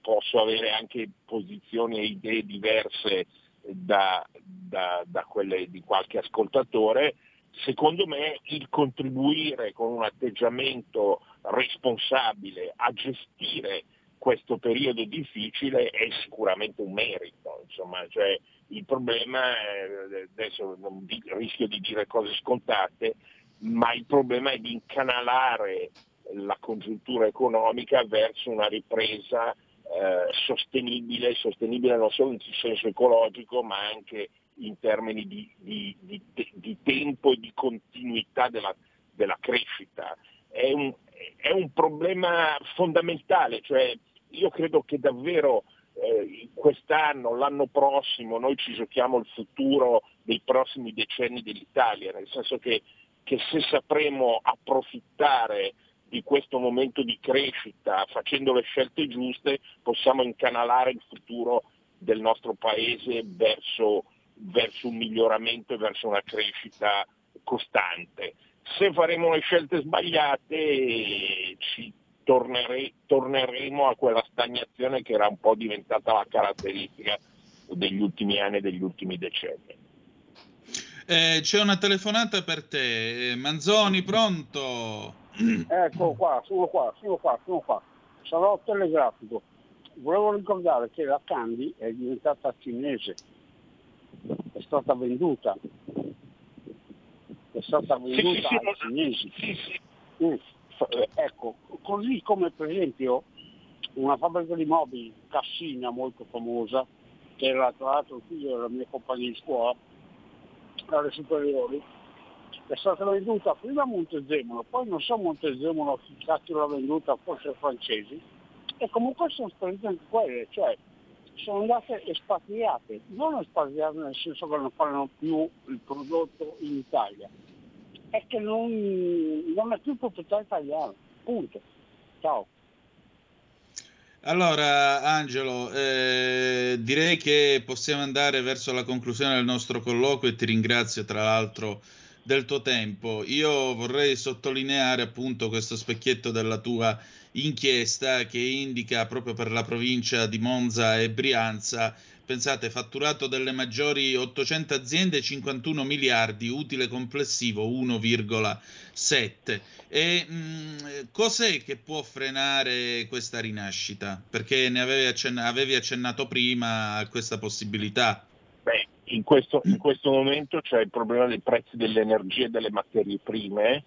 posso avere anche posizioni e idee diverse da, da, da quelle di qualche ascoltatore, secondo me il contribuire con un atteggiamento responsabile a gestire questo periodo difficile è sicuramente un merito. Insomma, cioè, il problema, è, adesso rischio di dire cose scontate, ma il problema è di incanalare la congiuntura economica verso una ripresa eh, sostenibile, sostenibile non solo in senso ecologico ma anche in termini di, di, di, di tempo e di continuità della, della crescita. È un, è un, problema fondamentale, cioè io credo che davvero eh, quest'anno, l'anno prossimo, noi ci giochiamo il futuro dei prossimi decenni dell'Italia, nel senso che, che se sapremo approfittare di questo momento di crescita facendo le scelte giuste possiamo incanalare il futuro del nostro paese verso verso un miglioramento e verso una crescita costante. Se faremo le scelte sbagliate ci tornere, torneremo a quella stagnazione che era un po' diventata la caratteristica degli ultimi anni e degli ultimi decenni. Eh, c'è una telefonata per te. Manzoni, pronto? Ecco qua, sono qua, sono qua, sono qua. Sarò telegrafico. Volevo ricordare che la Candy è diventata cinese è stata venduta, è stata venduta sì, ai cinesi. Sì, mm. Ecco, così come per esempio una fabbrica di mobili, Cassina molto famosa, che era tra l'altro il figlio della mia compagna di scuola, alle superiori, è stata venduta prima a Montezemolo, poi non so Montezemolo chi cacchio l'ha venduta, forse ai francesi, e comunque sono sparite anche quelle, cioè sono andate espatriate, non espatriate nel senso che non fanno più il prodotto in Italia, è che non, non è più proprietà italiana, punto. Ciao. Allora, Angelo, eh, direi che possiamo andare verso la conclusione del nostro colloquio e ti ringrazio tra l'altro del tuo tempo. Io vorrei sottolineare appunto questo specchietto della tua inchiesta che indica proprio per la provincia di Monza e Brianza pensate, fatturato delle maggiori 800 aziende 51 miliardi, utile complessivo 1,7. E mh, mm, cos'è che può frenare questa rinascita? Perché ne avevi, accenn- avevi accennato prima a questa possibilità. Beh, in questo, in questo momento c'è il problema dei prezzi dell'energia e delle materie prime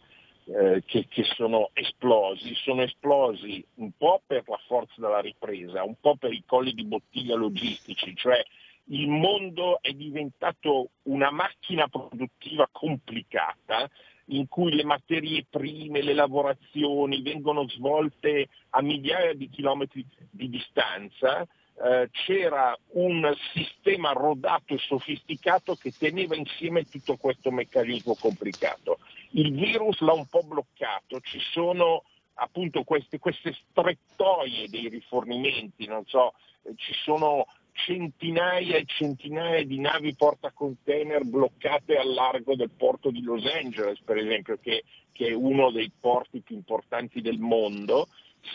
eh, che, che, sono esplosi, sono esplosi un po' per la forza della ripresa, un po' per i colli di bottiglia logistici, cioè il mondo è diventato una macchina produttiva complicata in cui le materie prime, le lavorazioni vengono svolte a migliaia di chilometri di distanza, eh, c'era un sistema rodato e sofisticato che teneva insieme tutto questo meccanismo complicato. Il virus l'ha un po' bloccato, ci sono appunto queste, queste strettoie dei rifornimenti, non so, eh, ci sono centinaia e centinaia di navi portacontainer bloccate al largo del porto di Los Angeles, per esempio, che, che è uno dei porti più importanti del mondo,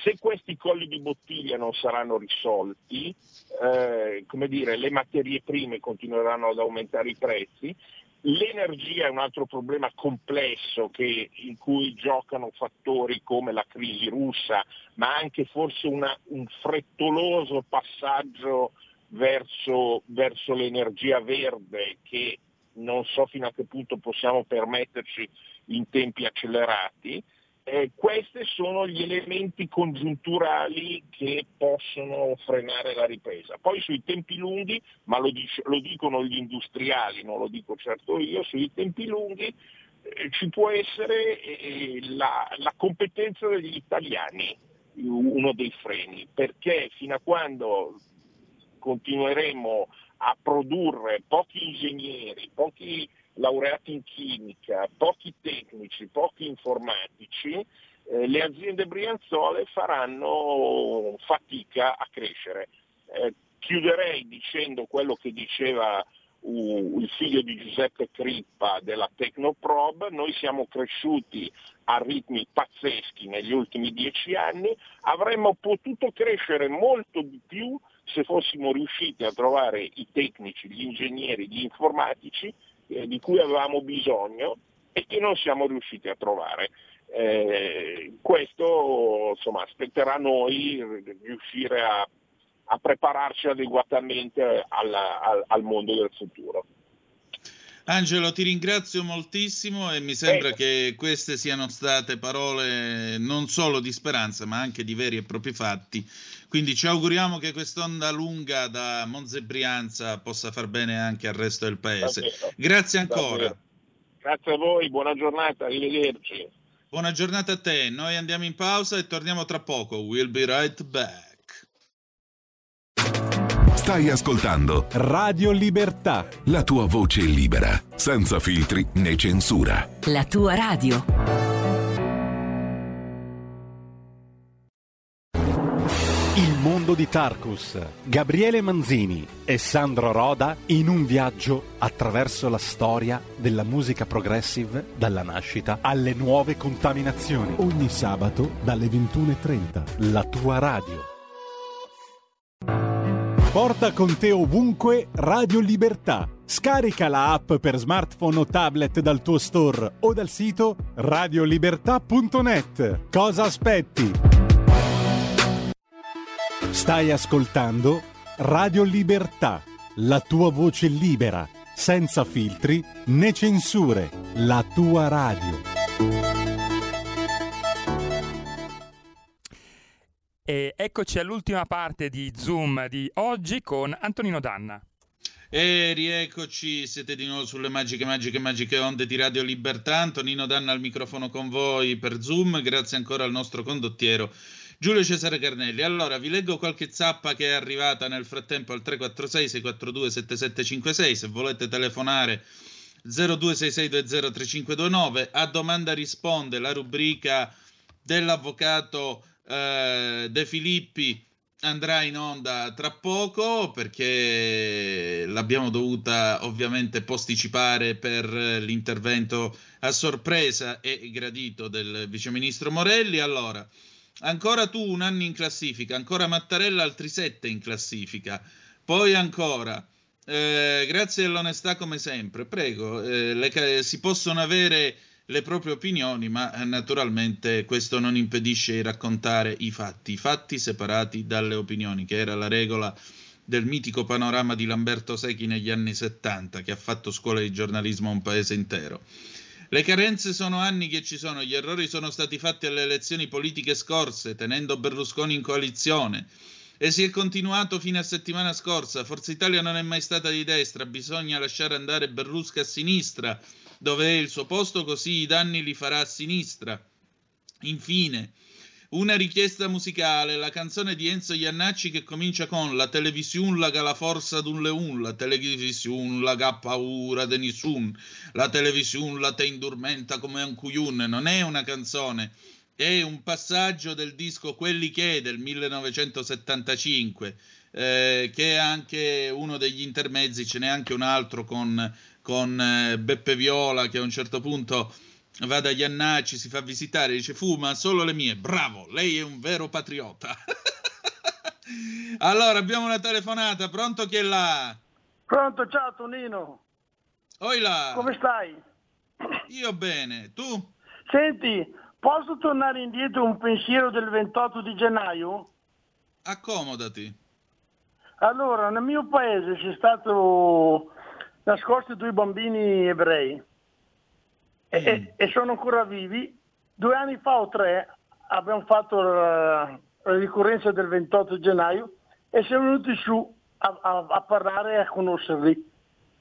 se questi colli di bottiglia non saranno risolti, eh, come dire, le materie prime continueranno ad aumentare i prezzi, l'energia è un altro problema complesso che, in cui giocano fattori come la crisi russa, ma anche forse una, un frettoloso passaggio verso, verso l'energia verde che non so fino a che punto possiamo permetterci in tempi accelerati. Eh, questi sono gli elementi congiunturali che possono frenare la ripresa. Poi sui tempi lunghi, ma lo, dic- lo dicono gli industriali, non lo dico certo io, sui tempi lunghi eh, ci può essere eh, la, la competenza degli italiani, uno dei freni, perché fino a quando continueremo a produrre pochi ingegneri, pochi laureati in chimica, pochi tecnici, pochi informatici, eh, le aziende brianzole faranno fatica a crescere. Eh, chiuderei dicendo quello che diceva uh, il figlio di Giuseppe Crippa della Tecnoprob, noi siamo cresciuti a ritmi pazzeschi negli ultimi dieci anni, avremmo potuto crescere molto di più se fossimo riusciti a trovare i tecnici, gli ingegneri, gli informatici eh, di cui avevamo bisogno e che non siamo riusciti a trovare. Eh, questo insomma, aspetterà noi riuscire a, a prepararci adeguatamente alla, al, al mondo del futuro. Angelo, ti ringrazio moltissimo e mi sembra eh. che queste siano state parole non solo di speranza, ma anche di veri e propri fatti. Quindi ci auguriamo che quest'onda lunga da Monza e Brianza possa far bene anche al resto del paese. Grazie ancora. Grazie a voi, buona giornata, arrivederci. Buona giornata a te, noi andiamo in pausa e torniamo tra poco. We'll be right back. Stai ascoltando Radio Libertà. La tua voce libera, senza filtri né censura. La tua radio. Il mondo di Tarkus. Gabriele Manzini e Sandro Roda in un viaggio attraverso la storia della musica progressive dalla nascita alle nuove contaminazioni. Ogni sabato dalle 21.30. La tua radio. Porta con te ovunque Radio Libertà. Scarica la app per smartphone o tablet dal tuo store o dal sito radiolibertà.net. Cosa aspetti? Stai ascoltando Radio Libertà, la tua voce libera, senza filtri né censure, la tua radio. E eccoci all'ultima parte di Zoom di oggi con Antonino Danna. E rieccoci, siete di nuovo sulle magiche, magiche, magiche onde di Radio Libertà. Antonino Danna al microfono con voi per Zoom. Grazie ancora al nostro condottiero Giulio Cesare Carnelli. Allora, vi leggo qualche zappa che è arrivata nel frattempo al 346 642 7756. Se volete telefonare 0266203529. A domanda risponde la rubrica dell'avvocato eh, De Filippi andrà in onda tra poco perché l'abbiamo dovuta ovviamente posticipare per l'intervento a sorpresa e gradito del viceministro Morelli. Allora, ancora tu un anno in classifica, ancora Mattarella altri sette in classifica. Poi ancora, eh, grazie all'onestà come sempre, prego, eh, le, si possono avere le proprie opinioni, ma eh, naturalmente questo non impedisce di raccontare i fatti, i fatti separati dalle opinioni, che era la regola del mitico panorama di Lamberto Secchi negli anni 70, che ha fatto scuola di giornalismo a un paese intero. Le carenze sono anni che ci sono, gli errori sono stati fatti alle elezioni politiche scorse, tenendo Berlusconi in coalizione. E si è continuato fino a settimana scorsa. Forza Italia non è mai stata di destra, bisogna lasciare andare Berlusca a sinistra, dove è il suo posto, così i danni li farà a sinistra. Infine, una richiesta musicale, la canzone di Enzo Iannacci che comincia con La televisione la la forza d'un leun, la televisione la ha paura di nessun, la televisione la te indurmenta come un cuyun, non è una canzone, è un passaggio del disco Quelli che del 1975, eh, che è anche uno degli intermezzi, ce n'è anche un altro con, con eh, Beppe Viola che a un certo punto va da Iannacci, si fa visitare, dice fuma solo le mie. Bravo, lei è un vero patriota. allora, abbiamo una telefonata, pronto chi è là? Pronto, ciao Tonino. Oi là. Come stai? Io bene, tu? Senti, posso tornare indietro un pensiero del 28 di gennaio? Accomodati. Allora, nel mio paese c'è stato nascosti due bambini ebrei e, e, sono ancora vivi. Due anni fa o tre abbiamo fatto la, la ricorrenza del 28 gennaio e siamo venuti su a, a, a parlare e a conoscerli.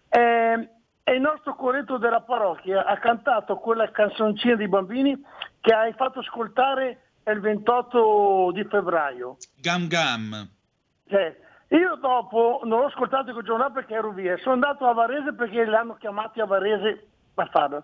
E, e, il nostro corretto della parrocchia ha cantato quella canzoncina dei bambini che hai fatto ascoltare il 28 di febbraio. Gam Gam. Cioè, io dopo non l'ho ascoltato quel giorno perché ero via, sono andato a Varese perché l'hanno chiamati a Varese a farlo.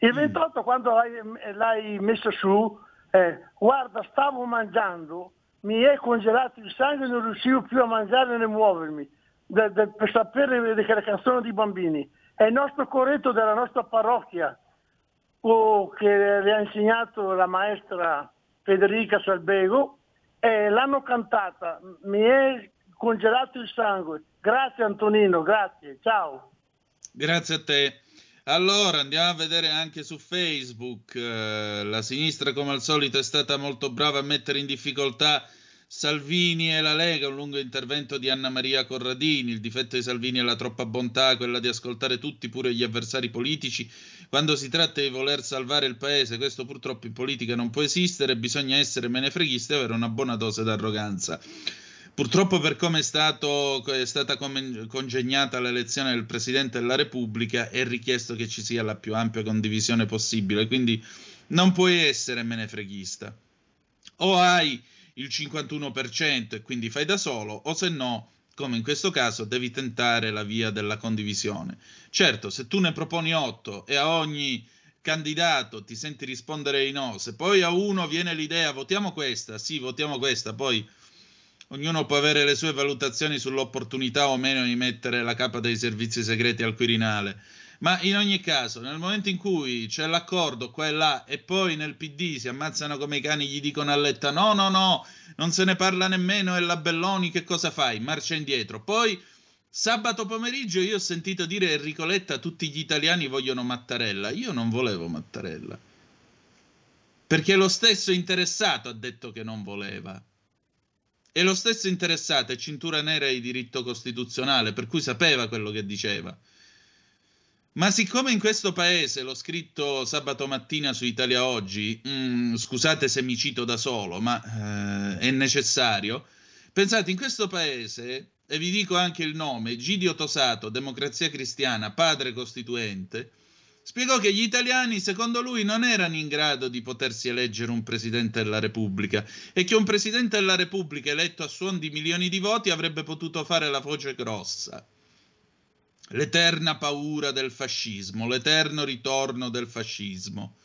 Il 28 mm. quando l'hai, l'hai messo su, eh, guarda, stavo mangiando, mi è congelato il sangue e non riuscivo più a mangiare né muovermi de, de, per sapere che la canzone dei bambini. È il nostro corretto della nostra parrocchia oh, che le ha insegnato la maestra Federica Salbego e l'hanno cantata. Mi è congelato il sangue. Grazie Antonino, grazie, ciao. Grazie a te. Allora andiamo a vedere anche su Facebook. Eh, la sinistra, come al solito, è stata molto brava a mettere in difficoltà Salvini e la Lega. Un lungo intervento di Anna Maria Corradini. Il difetto di Salvini è la troppa bontà, quella di ascoltare tutti, pure gli avversari politici. Quando si tratta di voler salvare il paese, questo purtroppo in politica non può esistere. Bisogna essere menefreghisti e avere una buona dose d'arroganza. Purtroppo per come è, stato, è stata congegnata l'elezione del Presidente della Repubblica è richiesto che ci sia la più ampia condivisione possibile, quindi non puoi essere menefreghista. O hai il 51% e quindi fai da solo, o se no, come in questo caso, devi tentare la via della condivisione. Certo, se tu ne proponi 8 e a ogni candidato ti senti rispondere di no, se poi a uno viene l'idea votiamo questa, sì, votiamo questa, poi Ognuno può avere le sue valutazioni sull'opportunità o meno di mettere la capa dei servizi segreti al Quirinale. Ma in ogni caso, nel momento in cui c'è l'accordo qua e là e poi nel PD si ammazzano come i cani, gli dicono a letta no, no, no, non se ne parla nemmeno e la Belloni che cosa fai? Marcia indietro. Poi sabato pomeriggio io ho sentito dire Enrico Letta tutti gli italiani vogliono Mattarella. Io non volevo Mattarella. Perché lo stesso interessato ha detto che non voleva. E lo stesso interessato è cintura nera di diritto costituzionale, per cui sapeva quello che diceva. Ma siccome in questo paese, l'ho scritto sabato mattina su Italia Oggi, mh, mm, scusate se mi cito da solo, ma eh, è necessario, pensate, in questo paese, e vi dico anche il nome, Gidio Tosato, Democrazia Cristiana, padre costituente, spiegò che gli italiani, secondo lui, non erano in grado di potersi eleggere un presidente della Repubblica e che un presidente della Repubblica eletto a suon di milioni di voti avrebbe potuto fare la voce grossa. L'eterna paura del fascismo, l'eterno ritorno del fascismo.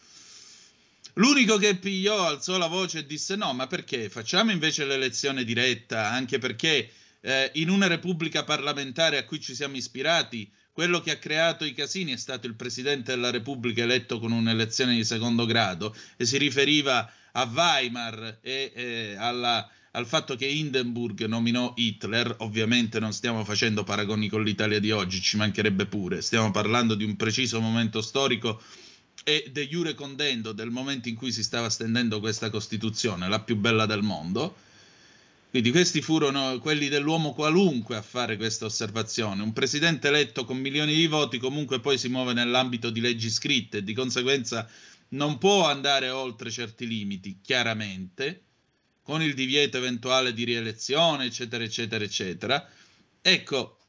L'unico che pigliò, alzò la voce e disse no, ma perché? Facciamo invece l'elezione diretta, anche perché eh, in una repubblica parlamentare a cui ci siamo ispirati quello che ha creato i casini è stato il presidente della Repubblica eletto con un'elezione di secondo grado e si riferiva a Weimar e eh, alla, al fatto che Hindenburg nominò Hitler, ovviamente non stiamo facendo paragoni con l'Italia di oggi, ci mancherebbe pure, stiamo parlando di un preciso momento storico e de jure condendo del momento in cui si stava stendendo questa Costituzione, la più bella del mondo. Quindi questi furono quelli dell'uomo qualunque a fare questa osservazione. Un presidente eletto con milioni di voti comunque poi si muove nell'ambito di leggi scritte e di conseguenza non può andare oltre certi limiti, chiaramente con il divieto eventuale di rielezione, eccetera, eccetera, eccetera. Ecco,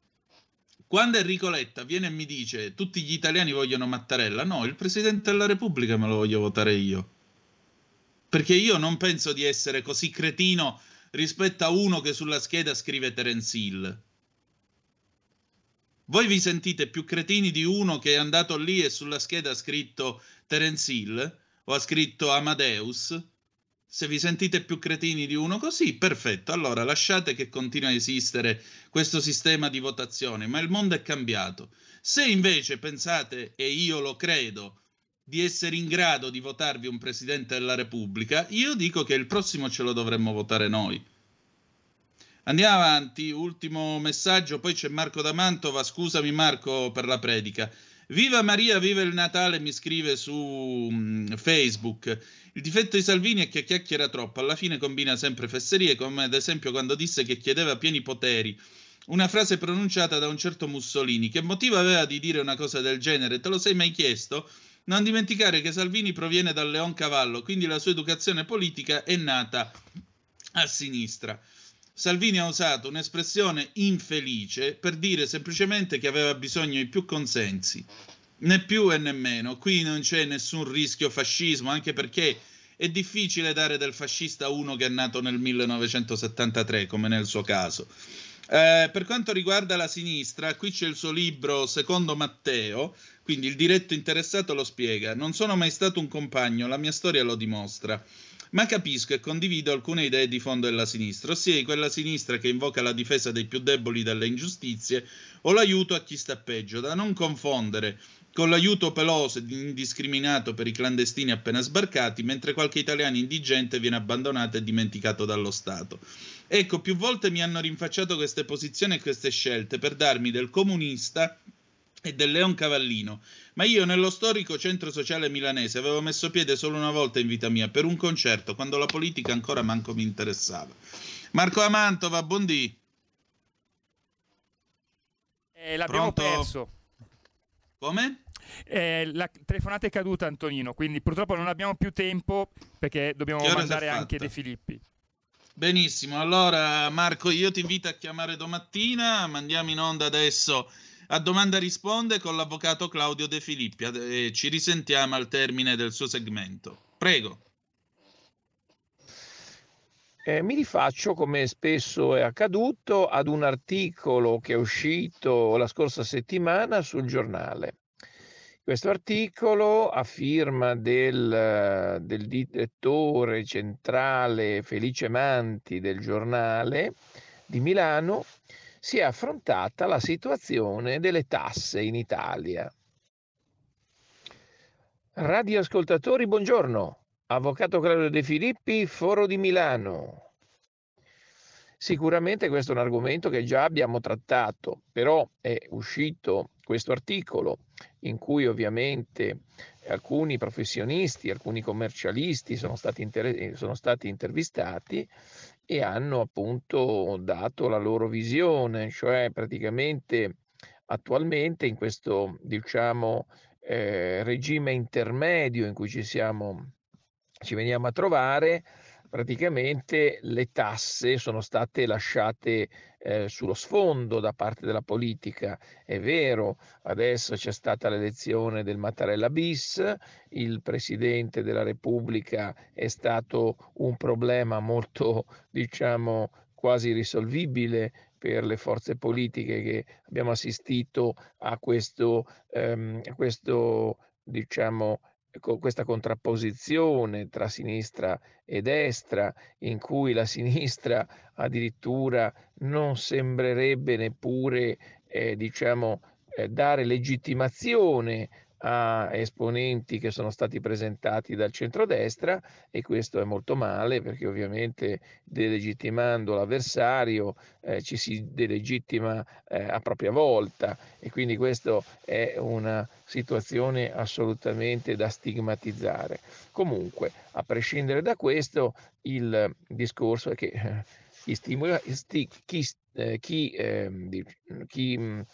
quando Enrico Letta viene e mi dice tutti gli italiani vogliono Mattarella, no, il Presidente della Repubblica me lo voglio votare io. Perché io non penso di essere così cretino rispetto a uno che sulla scheda scrive Terence Hill. Voi vi sentite più cretini di uno che è andato lì e sulla scheda ha scritto Terence Hill o ha scritto Amadeus? Se vi sentite più cretini di uno così, perfetto, allora lasciate che continui a esistere questo sistema di votazione, ma il mondo è cambiato. Se invece pensate, e io lo credo, di essere in grado di votarvi un Presidente della Repubblica, io dico che il prossimo ce lo dovremmo votare noi. Andiamo avanti, ultimo messaggio, poi c'è Marco da Mantova, scusami Marco per la predica. Viva Maria, viva il Natale, mi scrive su um, Facebook. Il difetto di Salvini è che chiacchiera troppo, alla fine combina sempre fesserie, come ad esempio quando disse che chiedeva pieni poteri. Una frase pronunciata da un certo Mussolini. Che motivo aveva di dire una cosa del genere? Te lo sei mai chiesto? Non dimenticare che Salvini proviene dal Leoncavallo, quindi la sua educazione politica è nata a sinistra. Salvini ha usato un'espressione infelice per dire semplicemente che aveva bisogno di più consensi né più e nemmeno. Qui non c'è nessun rischio fascismo, anche perché è difficile dare del fascista uno che è nato nel 1973, come nel suo caso. Eh, per quanto riguarda la sinistra, qui c'è il suo libro Secondo Matteo, quindi il diretto interessato lo spiega. Non sono mai stato un compagno, la mia storia lo dimostra. Ma capisco e condivido alcune idee di fondo della sinistra, ossia quella sinistra che invoca la difesa dei più deboli dalle ingiustizie o l'aiuto a chi sta peggio, da non confondere con l'aiuto peloso ed indiscriminato per i clandestini appena sbarcati, mentre qualche italiano indigente viene abbandonato e dimenticato dallo Stato. Ecco, più volte mi hanno rinfacciato queste posizioni e queste scelte per darmi del comunista e del Leon Cavallino, ma io nello storico centro sociale milanese avevo messo piede solo una volta in vita mia per un concerto, quando la politica ancora manco mi interessava. Marco Amantova, buondì. Eh, l'abbiamo Pronto? perso. Come? Eh, la telefonata è caduta, Antonino, quindi purtroppo non abbiamo più tempo perché dobbiamo mandare anche De Filippi. Benissimo, allora Marco, io ti invito a chiamare domattina, mandiamo in onda adesso a domanda risponde con l'avvocato Claudio De Filippi e ci risentiamo al termine del suo segmento. Prego. Eh, mi rifaccio, come spesso è accaduto, ad un articolo che è uscito la scorsa settimana sul giornale. Questo articolo, a firma del, del direttore centrale Felice Manti del giornale di Milano, si è affrontata la situazione delle tasse in Italia. Radioascoltatori, buongiorno. Avvocato Claudio De Filippi, Foro di Milano. Sicuramente questo è un argomento che già abbiamo trattato, però è uscito questo articolo in cui ovviamente alcuni professionisti, alcuni commercialisti sono stati, inter- sono stati intervistati e hanno appunto dato la loro visione, cioè praticamente attualmente in questo diciamo eh, regime intermedio in cui ci siamo ci veniamo a trovare, praticamente le tasse sono state lasciate eh, sullo sfondo da parte della politica. È vero, adesso c'è stata l'elezione del Mattarella bis, il Presidente della Repubblica è stato un problema molto, diciamo, quasi risolvibile per le forze politiche che abbiamo assistito a questo, ehm, a questo diciamo, questa contrapposizione tra sinistra e destra, in cui la sinistra addirittura non sembrerebbe neppure, eh, diciamo, eh, dare legittimazione a esponenti che sono stati presentati dal centrodestra e questo è molto male perché ovviamente delegittimando l'avversario eh, ci si delegittima eh, a propria volta e quindi questa è una situazione assolutamente da stigmatizzare. Comunque, a prescindere da questo, il discorso è che eh, chi stimola, sti, chi, eh, chi, eh, chi mh,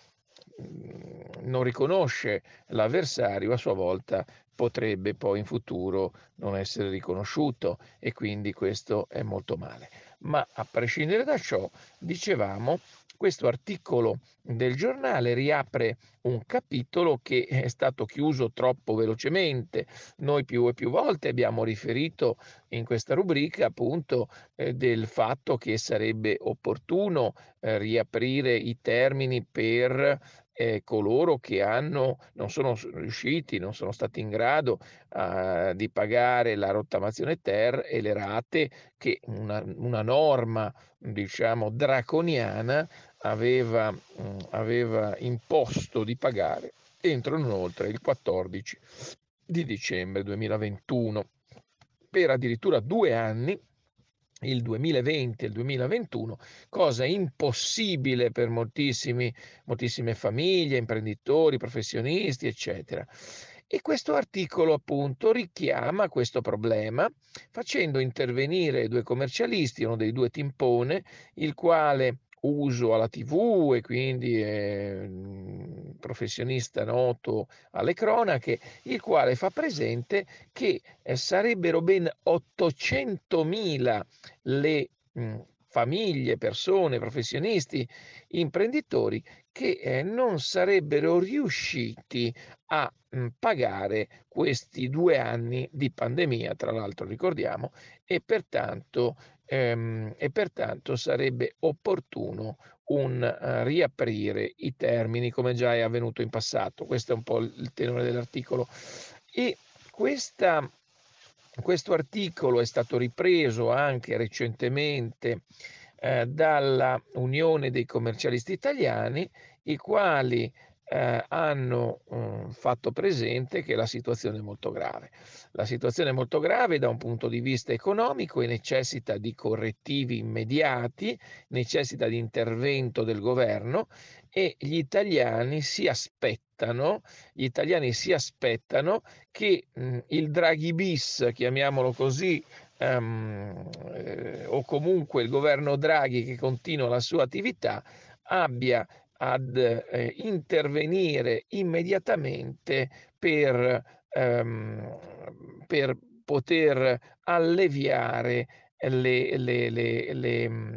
non riconosce l'avversario a sua volta potrebbe poi in futuro non essere riconosciuto e quindi questo è molto male. Ma a prescindere da ciò, dicevamo, questo articolo del giornale riapre un capitolo che è stato chiuso troppo velocemente. Noi più e più volte abbiamo riferito in questa rubrica appunto eh, del fatto che sarebbe opportuno eh, riaprire i termini per eh, coloro che hanno, non sono riusciti, non sono stati in grado uh, di pagare la rottamazione ter e le rate che una, una norma diciamo draconiana aveva, mh, aveva imposto di pagare entro non oltre il 14 di dicembre 2021 per addirittura due anni il 2020 e il 2021, cosa impossibile per moltissime famiglie, imprenditori, professionisti, eccetera. E questo articolo appunto richiama questo problema facendo intervenire due commercialisti, uno dei due timpone, il quale uso alla TV e quindi è un professionista noto alle cronache, il quale fa presente che eh, sarebbero ben 800.000 le mh, famiglie, persone, professionisti, imprenditori che eh, non sarebbero riusciti a mh, pagare questi due anni di pandemia, tra l'altro ricordiamo, e pertanto ehm, e pertanto sarebbe opportuno un uh, riaprire i termini come già è avvenuto in passato. Questo è un po' il tenore dell'articolo. E questa, questo articolo è stato ripreso anche recentemente eh, dalla Unione dei commercialisti italiani, i quali eh, hanno eh, fatto presente che la situazione è molto grave. La situazione è molto grave da un punto di vista economico e necessita di correttivi immediati, necessita di intervento del governo e gli italiani si aspettano, gli italiani si aspettano che mh, il Draghi bis, chiamiamolo così, um, eh, o comunque il governo Draghi che continua la sua attività, abbia ad eh, intervenire immediatamente per, ehm, per poter alleviare le, le, le, le mm,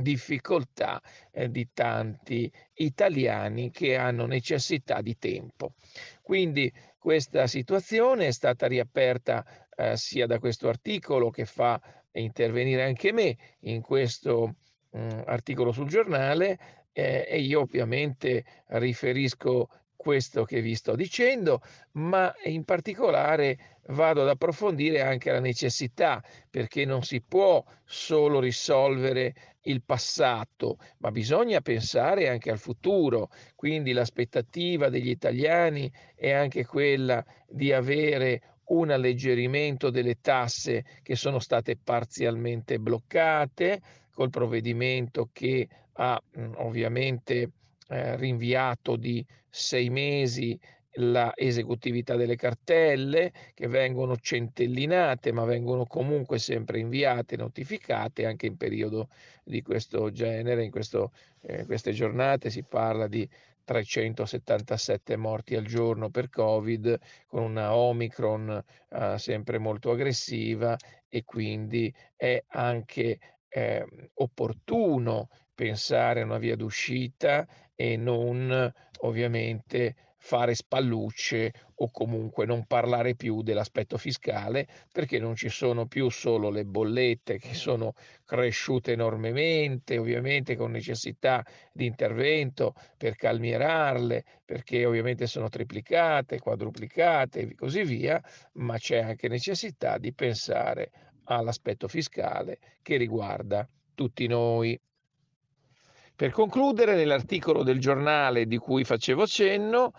difficoltà eh, di tanti italiani che hanno necessità di tempo. Quindi questa situazione è stata riaperta eh, sia da questo articolo che fa intervenire anche me in questo mh, mm, articolo sul giornale eh, e io ovviamente riferisco questo che vi sto dicendo, ma in particolare vado ad approfondire anche la necessità, perché non si può solo risolvere il passato, ma bisogna pensare anche al futuro. Quindi l'aspettativa degli italiani è anche quella di avere un alleggerimento delle tasse che sono state parzialmente bloccate col provvedimento che ha mh, ovviamente eh, rinviato di sei mesi la esecutività delle cartelle che vengono centellinate ma vengono comunque sempre inviate, notificate anche in periodo di questo genere, in questo, eh, queste giornate. Si parla di 377 morti al giorno per Covid con una Omicron eh, sempre molto aggressiva e quindi è anche eh, opportuno pensare a una via d'uscita e non ovviamente fare spallucce o comunque non parlare più dell'aspetto fiscale perché non ci sono più solo le bollette che sono cresciute enormemente, ovviamente con necessità di intervento per calmierarle, perché ovviamente sono triplicate, quadruplicate e così via, ma c'è anche necessità di pensare all'aspetto fiscale che riguarda tutti noi. Per concludere, nell'articolo del giornale di cui facevo cenno,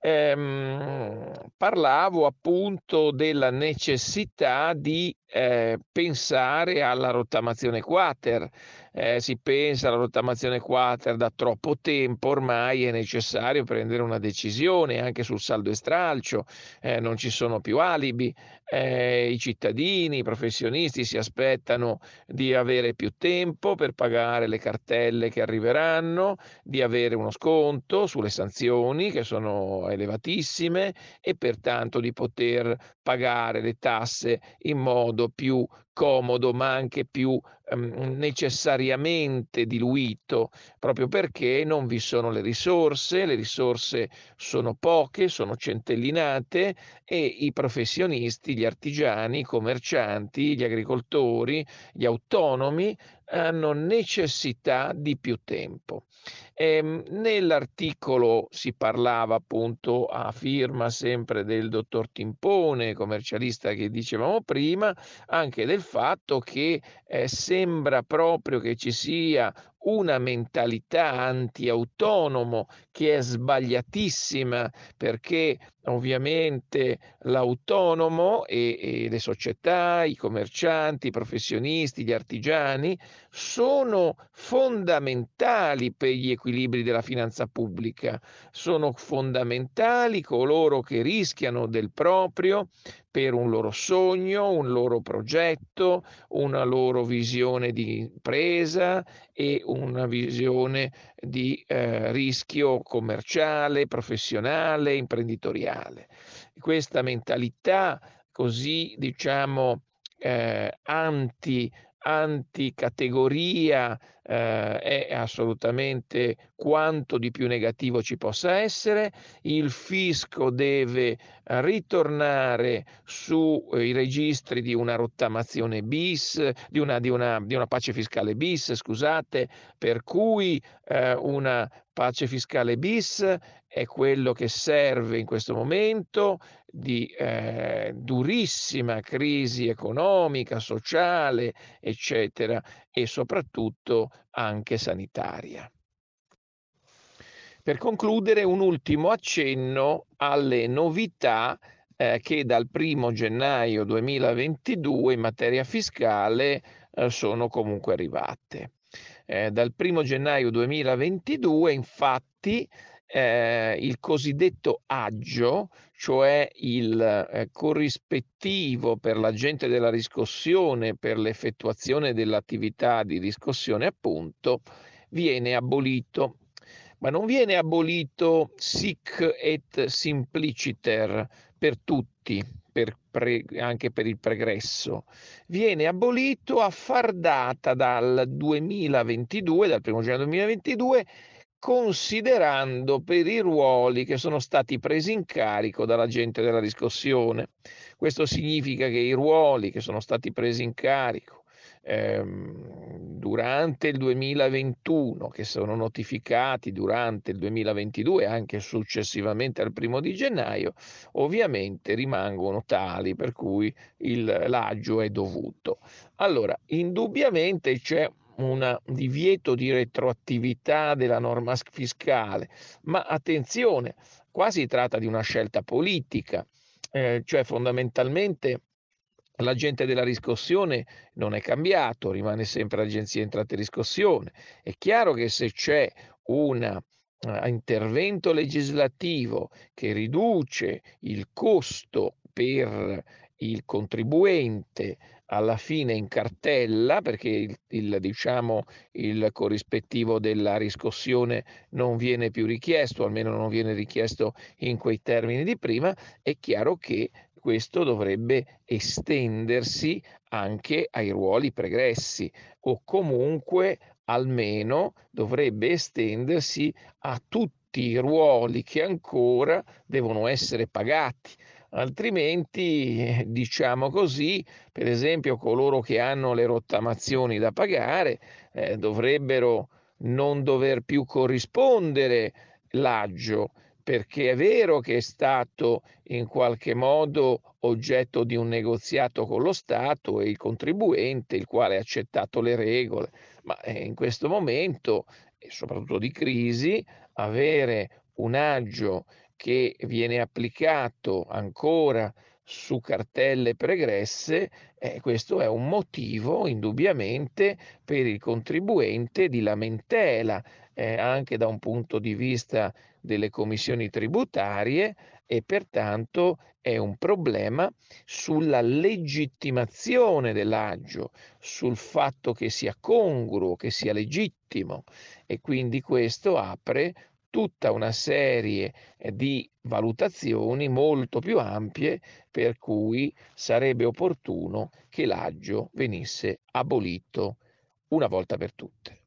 ehm, parlavo appunto della necessità di eh, pensare alla rottamazione quater. Eh, si pensa alla rottamazione quater da troppo tempo, ormai è necessario prendere una decisione anche sul saldo e stralcio, eh, non ci sono più alibi, eh, i cittadini, i professionisti si aspettano di avere più tempo per pagare le cartelle che arriveranno, di avere uno sconto sulle sanzioni che sono elevatissime e pertanto di poter pagare le tasse in modo più comodo ma anche più ehm, necessariamente diluito, proprio perché non vi sono le risorse, le risorse sono poche, sono centellinate e i professionisti, gli artigiani, i commercianti, gli agricoltori, gli autonomi hanno necessità di più tempo. Ehm, nell'articolo si parlava appunto a firma sempre del dottor Timpone, commercialista che dicevamo prima, anche del fatto che eh, sembra proprio che ci sia una mentalità anti-autonomo che è sbagliatissima perché ovviamente l'autonomo e, e, le società, i commercianti, i professionisti, gli artigiani sono fondamentali per gli equilibri della finanza pubblica, sono fondamentali coloro che rischiano del proprio per un loro sogno, un loro progetto, una loro visione di impresa e una visione di eh, rischio commerciale, professionale, imprenditoriale. Questa mentalità così diciamo eh, anti anticategoria eh, è assolutamente quanto di più negativo ci possa essere. Il fisco deve ritornare sui registri di una rottamazione bis, di una, di una, di una pace fiscale bis, scusate, per cui eh, una pace fiscale bis è quello che serve in questo momento di eh, durissima crisi economica, sociale, eccetera, e soprattutto anche sanitaria. Per concludere, un ultimo accenno alle novità eh, che dal 1 gennaio 2022 in materia fiscale eh, sono comunque arrivate. Eh, dal 1 gennaio 2022 infatti eh, il cosiddetto aggio, cioè il eh, corrispettivo per l'agente della riscossione per l'effettuazione dell'attività di riscossione, appunto, viene abolito. Ma non viene abolito sic et simpliciter per tutti, per pre, anche per il pregresso, viene abolito a far data dal 2022, dal 1 gennaio 2022, considerando per i ruoli che sono stati presi in carico dall'agente della riscossione. Questo significa che i ruoli che sono stati presi in carico ehm, durante il 2021, che sono notificati durante il 2022 anche successivamente al primo di gennaio, ovviamente rimangono tali per cui il, l'aggio è dovuto. Allora, indubbiamente c'è un divieto di retroattività della norma fiscale, ma attenzione, qua si tratta di una scelta politica, eh, cioè fondamentalmente l'agente della riscossione non è cambiato, rimane sempre l'agenzia entrate e riscossione. È chiaro che se c'è un uh, intervento legislativo che riduce il costo per il contribuente alla fine in cartella perché il, il, diciamo, il corrispettivo della riscossione non viene più richiesto, almeno non viene richiesto in quei termini di prima, è chiaro che questo dovrebbe estendersi anche ai ruoli pregressi o comunque almeno dovrebbe estendersi a tutti i ruoli che ancora devono essere pagati altrimenti, diciamo così, per esempio coloro che hanno le rottamazioni da pagare eh, dovrebbero non dover più corrispondere l'aggio, perché è vero che è stato in qualche modo oggetto di un negoziato con lo Stato e il contribuente, il quale ha accettato le regole, ma eh, in questo momento, e soprattutto di crisi, avere un aggio che viene applicato ancora su cartelle pregresse, eh, questo è un motivo indubbiamente per il contribuente di lamentela, eh, anche da un punto di vista delle commissioni tributarie e pertanto è un problema sulla legittimazione dell'aggio, sul fatto che sia congruo, che sia legittimo. E quindi questo apre tutta una serie eh, di valutazioni molto più ampie per cui sarebbe opportuno che l'aggio venisse abolito una volta per tutte.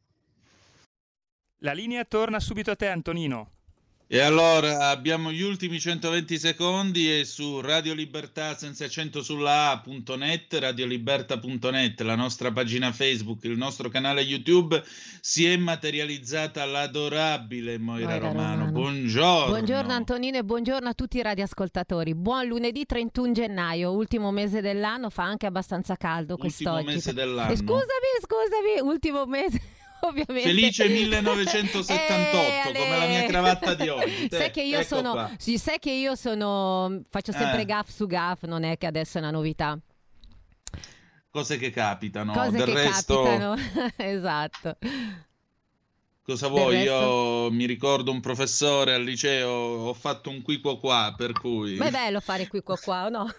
La linea torna subito a te Antonino. E allora abbiamo gli ultimi 120 secondi e su Radio Libertà senza accento sulla A.net, radioliberta.net, la nostra pagina Facebook, il nostro canale YouTube, si è materializzata l'adorabile Moira, Moira Romano. Romano. Buongiorno. Buongiorno Antonino e buongiorno a tutti i radioascoltatori. Buon lunedì 31 gennaio, ultimo mese dell'anno, fa anche abbastanza caldo quest'oggi. Ultimo mese dell'anno. E scusami, scusami, ultimo mese ovviamente. Felice 1978, eh, come la mia cravatta di oggi. Te, sai che io sono, sì, sai che io sono, faccio sempre eh. gaff su gaff, non è che adesso è una novità. Cose che capitano, Cose del che resto... capitano, esatto. Cosa vuoi? Io mi ricordo un professore al liceo, ho fatto un qui qua qua, per cui... Ma è bello fare qui qua qua, o no?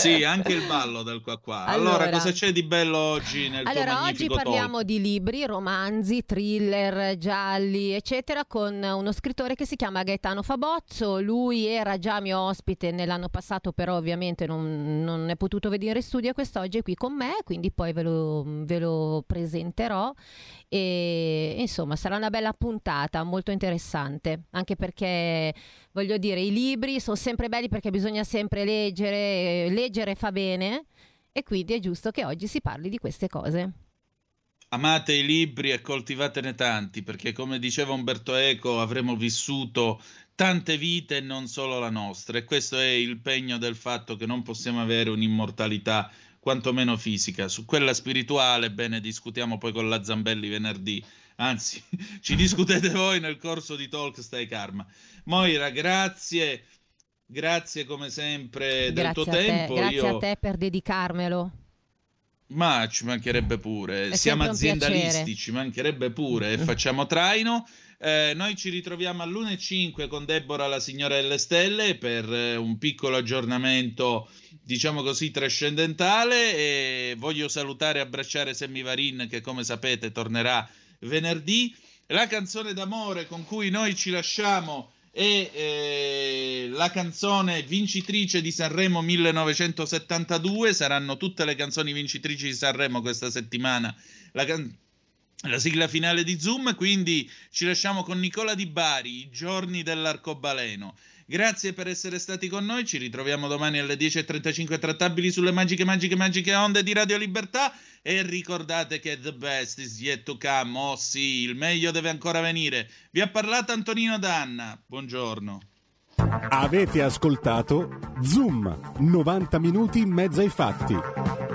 Sì, anche il ballo del qua qua. Allora, allora cosa c'è di bello oggi nel allora, oggi parliamo talk? di libri, romanzi, thriller, gialli, eccetera, con uno scrittore che si chiama Gaetano Fabozzo. Lui era già mio ospite nell'anno passato, però ovviamente non, non è potuto venire in studio quest'oggi è qui con me, quindi poi ve lo, ve lo presenterò. E insomma, sarà una bella puntata, molto interessante, anche perché voglio dire, i libri sono sempre belli perché bisogna sempre leggere, leggere fa bene e quindi è giusto che oggi si parli di queste cose. Amate i libri e coltivatene tanti, perché come diceva Umberto Eco, avremo vissuto tante vite e non solo la nostra, e questo è il pegno del fatto che non possiamo avere un'immortalità quantomeno fisica. Su quella spirituale, bene, discutiamo poi con la Zambelli venerdì anzi, ci discutete voi nel corso di Talk Stai Karma. Moira, grazie, grazie come sempre del grazie tuo tempo. Grazie Io... a te per dedicarmelo. Ma ci mancherebbe pure, È siamo aziendalisti, ci mancherebbe pure e facciamo traino. Eh, noi ci ritroviamo all'1.05 con Deborah, la signora delle stelle, per eh, un piccolo aggiornamento, diciamo così, trascendentale. E voglio salutare e abbracciare Semmi Varin, che come sapete tornerà venerdì. La canzone d'amore con cui noi ci lasciamo è eh, la canzone vincitrice di Sanremo 1972. Saranno tutte le canzoni vincitrici di Sanremo questa settimana. La, can- la sigla finale di Zoom. Quindi ci lasciamo con Nicola Di Bari, I giorni dell'arcobaleno. Grazie per essere stati con noi. Ci ritroviamo domani alle 10.35 trattabili sulle magiche, magiche, magiche onde di Radio Libertà. E ricordate che the best is yet to come. Oh sì, il meglio deve ancora venire. Vi ha parlato Antonino Danna. Buongiorno. Avete ascoltato Zoom, 90 minuti in mezzo ai fatti.